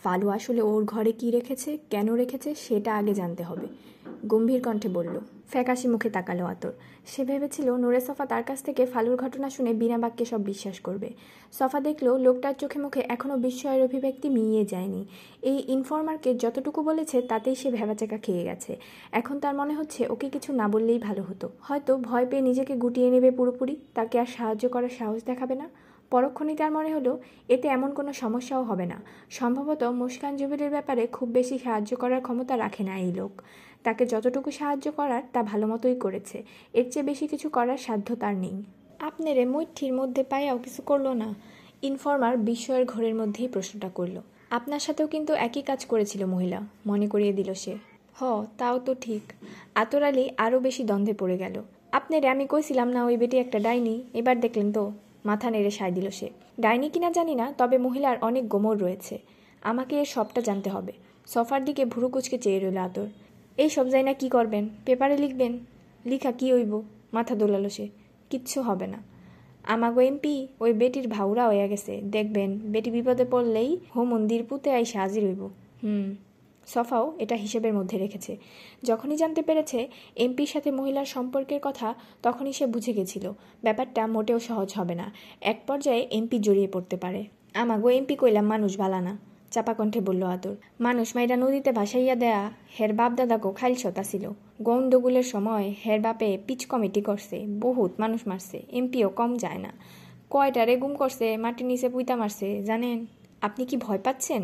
ফালু আসলে ওর ঘরে কি রেখেছে, কেন রেখেছে সেটা আগে জানতে হবে। গম্ভীর কণ্ঠে বলল, ফ্যাকাশি মুখে তাকালো আতর। সে ভেবেছিল নুরে সফা তার কাছ থেকে ফালুর ঘটনা শুনে বিনা বাক্যে সব বিশ্বাস করবে। সফা দেখল লোকটার চোখে মুখে এখনও বিস্ময়ের অভিব্যক্তি মিইয়ে যায়নি। এই ইনফর্মারকে যতটুকু বলেছে তাতেই সে ভেবাচাকা খেয়ে গেছে। এখন তার মনে হচ্ছে ওকে কিছু না বললেই ভালো হতো। হয়তো ভয় পেয়ে নিজেকে গুটিয়ে নেবে পুরোপুরি, তাকে আর সাহায্য করার সাহস দেখাবে না। পরক্ষণই তার মনে হলো, এতে এমন কোনো সমস্যাও হবে না। সম্ভবত মুস্কান জুবিরের ব্যাপারে খুব বেশি সাহায্য করার ক্ষমতা রাখে না এই লোক। তাকে যতটুকু সাহায্য করার, তা ভালো মতোই করেছে। এর চেয়ে বেশি কিছু করার সাধ্য তার নেই। আপনারে মৈঠির মধ্যে পাইয়াও কিছু করল না? ইনফর্মার বিস্ময়ের ঘরের মধ্যেই প্রশ্নটা করল। আপনার সাথেও কিন্তু একই কাজ করেছিল মহিলা, মনে করিয়ে দিল সে। হ, তাও তো ঠিক। আতর আরও বেশি দ্বন্দ্বে পড়ে গেল। আপনারে আমি কইছিলাম না ওই বেটি একটা ডাইনি? এবার দেখলেন তো। মাথা নেড়ে সায় দিল সে। ডাইনি কিনা জানি না, তবে মহিলার অনেক গোমর রয়েছে। আমাকে এর সবটা জানতে হবে। সফার দিকে ভুরু কুচকে চেয়ে রইল আতর। এই সব যাই না কী করবেন? পেপারে লিখবেন? লিখা কি হইব? মাথা দোলালো সে। কিচ্ছু হবে না। আমাগো এমপি, ওই বেটির ভাউরা হইয়া গেছে। দেখবেন, বেটি বিপদে পড়লেই হো মন্দির পুঁতে আইসে হাজির হইব। হুম। সফাও এটা হিসেবের মধ্যে রেখেছে। যখনই জানতে পেরেছে এমপির সাথে মহিলার সম্পর্কের কথা, তখনই সে বুঝে গেছিল, ব্যাপারটা মোটেও সহজ হবে না। এক পর্যায়ে এমপি জড়িয়ে পড়তে পারে। আমাগো এমপি কইলাম মানুষ বালা না চাপা কণ্ঠে বলল আদর মানুষ মাইরা নদীতে ভাসাইয়া দেয়া, হের বাপ দাদাকেও খাইল সতা ছিল গন্ডগোলের সময় হের বাপে পিচ কমিটি করছে, বহুত মানুষ মারছে, এমপিও কম যায় না। কয়টা রেগুম করছে মাটির নিচে পুইতা মারছে, জানেন? আপনি কি ভয় পাচ্ছেন?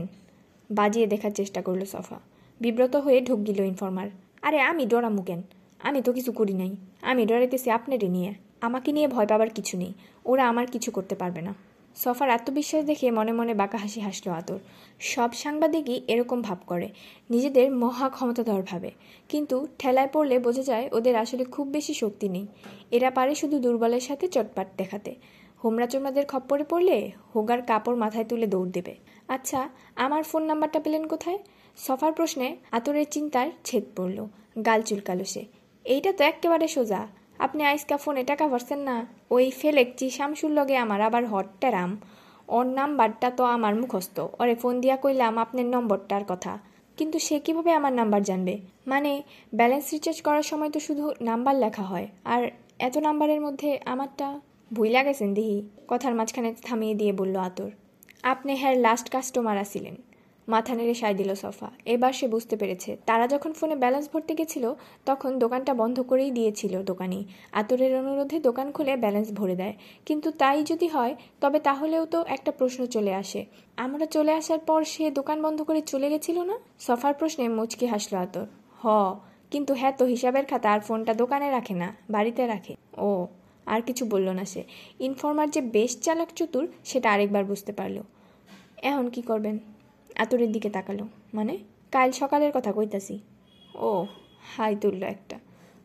বাজিয়ে দেখার চেষ্টা করল সফা। বিব্রত হয়ে ঢুক গিল ইনফর্মার। আরে আমি ডরামু কেন আমি তো কিছু করি নাই। আমি ডরাইতেছি আপনারে নিয়ে। আমাকে নিয়ে ভয় পাবার কিছু নেই। ওরা আমার কিছু করতে পারবে না। সফার আত্মবিশ্বাস দেখে মনে মনে বাঁকা হাসি হাসলো আতর। সব সাংবাদিকই এরকম ভাব করে। নিজেদের মহা ক্ষমতাধর ভাবে। কিন্তু ঠেলায় পড়লে বোঝা যায় ওদের আসলে খুব বেশি শক্তি নেই। এরা পারে শুধু দুর্বলের সাথে চটপাট দেখাতে। হোমরা চোমরাদের খপ্পরে পড়লে হোগার কাপড় মাথায় তুলে দৌড় দেবে। আচ্ছা আমার ফোন নাম্বারটা পেলেন কোথায়? সফার প্রশ্নে আতরের চিন্তার ছেদ পড়ল, গাল চুলকালো সে। এইটা তো একেবারে সোজা। আপনি আইসকা ফোনে টাকা ভরছেন না? ওই ফেলেকচি শামসুর লগে আমার আবার হট্টারাম ওর নাম্বারটা তো আমার মুখস্থ। ওরে ফোন দিয়া কইলাম আপনার নম্বরটার কথা। কিন্তু সে কীভাবে আমার নাম্বার জানবে? মানে ব্যালেন্স রিচার্জ করার সময় তো শুধু নাম্বার লেখা হয়। আর এত নাম্বারের মধ্যে আমারটা ভুইলা গেছেন দিহি? কথার মাঝখানে থামিয়ে দিয়ে বলল আতর। আপনি হ্যার লাস্ট কাস্টমার আসিলেন মাথা নেড়ে সায় দিল সফা। এবার সে বুঝতে পেরেছে, তারা যখন ফোনে ব্যালেন্স ভরতে গেছিল, তখন দোকানটা বন্ধ করেই দিয়েছিল দোকানি। আতরের অনুরোধে দোকান খুলে ব্যালেন্স ভরে দেয়। কিন্তু তাই যদি হয়, তবে তাহলেও তো একটা প্রশ্ন চলে আসে। আমরা চলে আসার পর সে দোকান বন্ধ করে চলে গেছিল না? সফার প্রশ্নে মুচকি হাসলো আতর। হ, কিন্তু হ্যাঁ তো হিসাবের খাতা আর ফোনটা দোকানে রাখে না, বাড়িতে রাখে। ও, আর কিছু বলল না সে। ইনফর্মার যে বেশ চালাক চতুর, সেটা আরেকবার বুঝতে পারল। এখন কি করবেন? আতরের দিকে তাকালো। মানে কাল সকালের কথা কইতাছি। ও হাই তুলল একটা।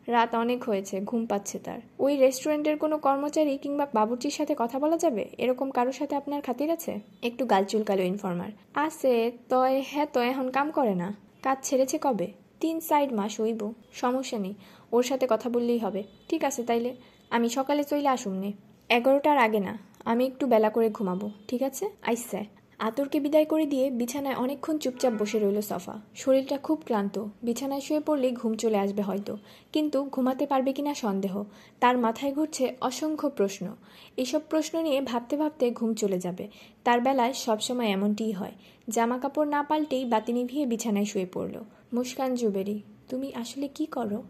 রাত অনেক হয়েছে, ঘুম পাচ্ছে তার। ওই রেস্টুরেন্টের কোনো কর্মচারী কিংবা বাবুর্চির সাথে কথা বলা যাবে? এরকম কারোর সাথে আপনার খাতির আছে? একটু গাল চুলকালো ইনফর্মার। আছে, তয় হ্যাঁ তো এখন কাম করে না। কাজ ছেড়েছে কবে? তিন সাইড মাস হইব। সমস্যা নেই। ওর সাথে কথা বললেই হবে। ঠিক আছে, তাইলে। আমি সকালে চইলে আসুম নে এগারোটার আগে না। আমি একটু বেলা করে ঘুমাবো। ঠিক আছে? আইসে। আতরকে বিদায় করে দিয়ে বিছানায় অনেকক্ষণ চুপচাপ বসে রইল সফা। শরীরটা খুব ক্লান্ত। বিছানায় শুয়ে পড়লে ঘুম চলে আসবে হয়তো। কিন্তু ঘুমাতে পারবে কিনা সন্দেহ। তার মাথায় ঘুরছে অসংখ্য প্রশ্ন। এসব প্রশ্ন নিয়ে ভাবতে ভাবতে ঘুম চলে যাবে। তার বেলায় সবসময় এমনটিই হয়। জামা কাপড় না পাল্টেই বাতি নিভিয়ে বিছানায় শুয়ে পড়ল। মুস্কান জুবেরি, তুমি আসলে কি করো?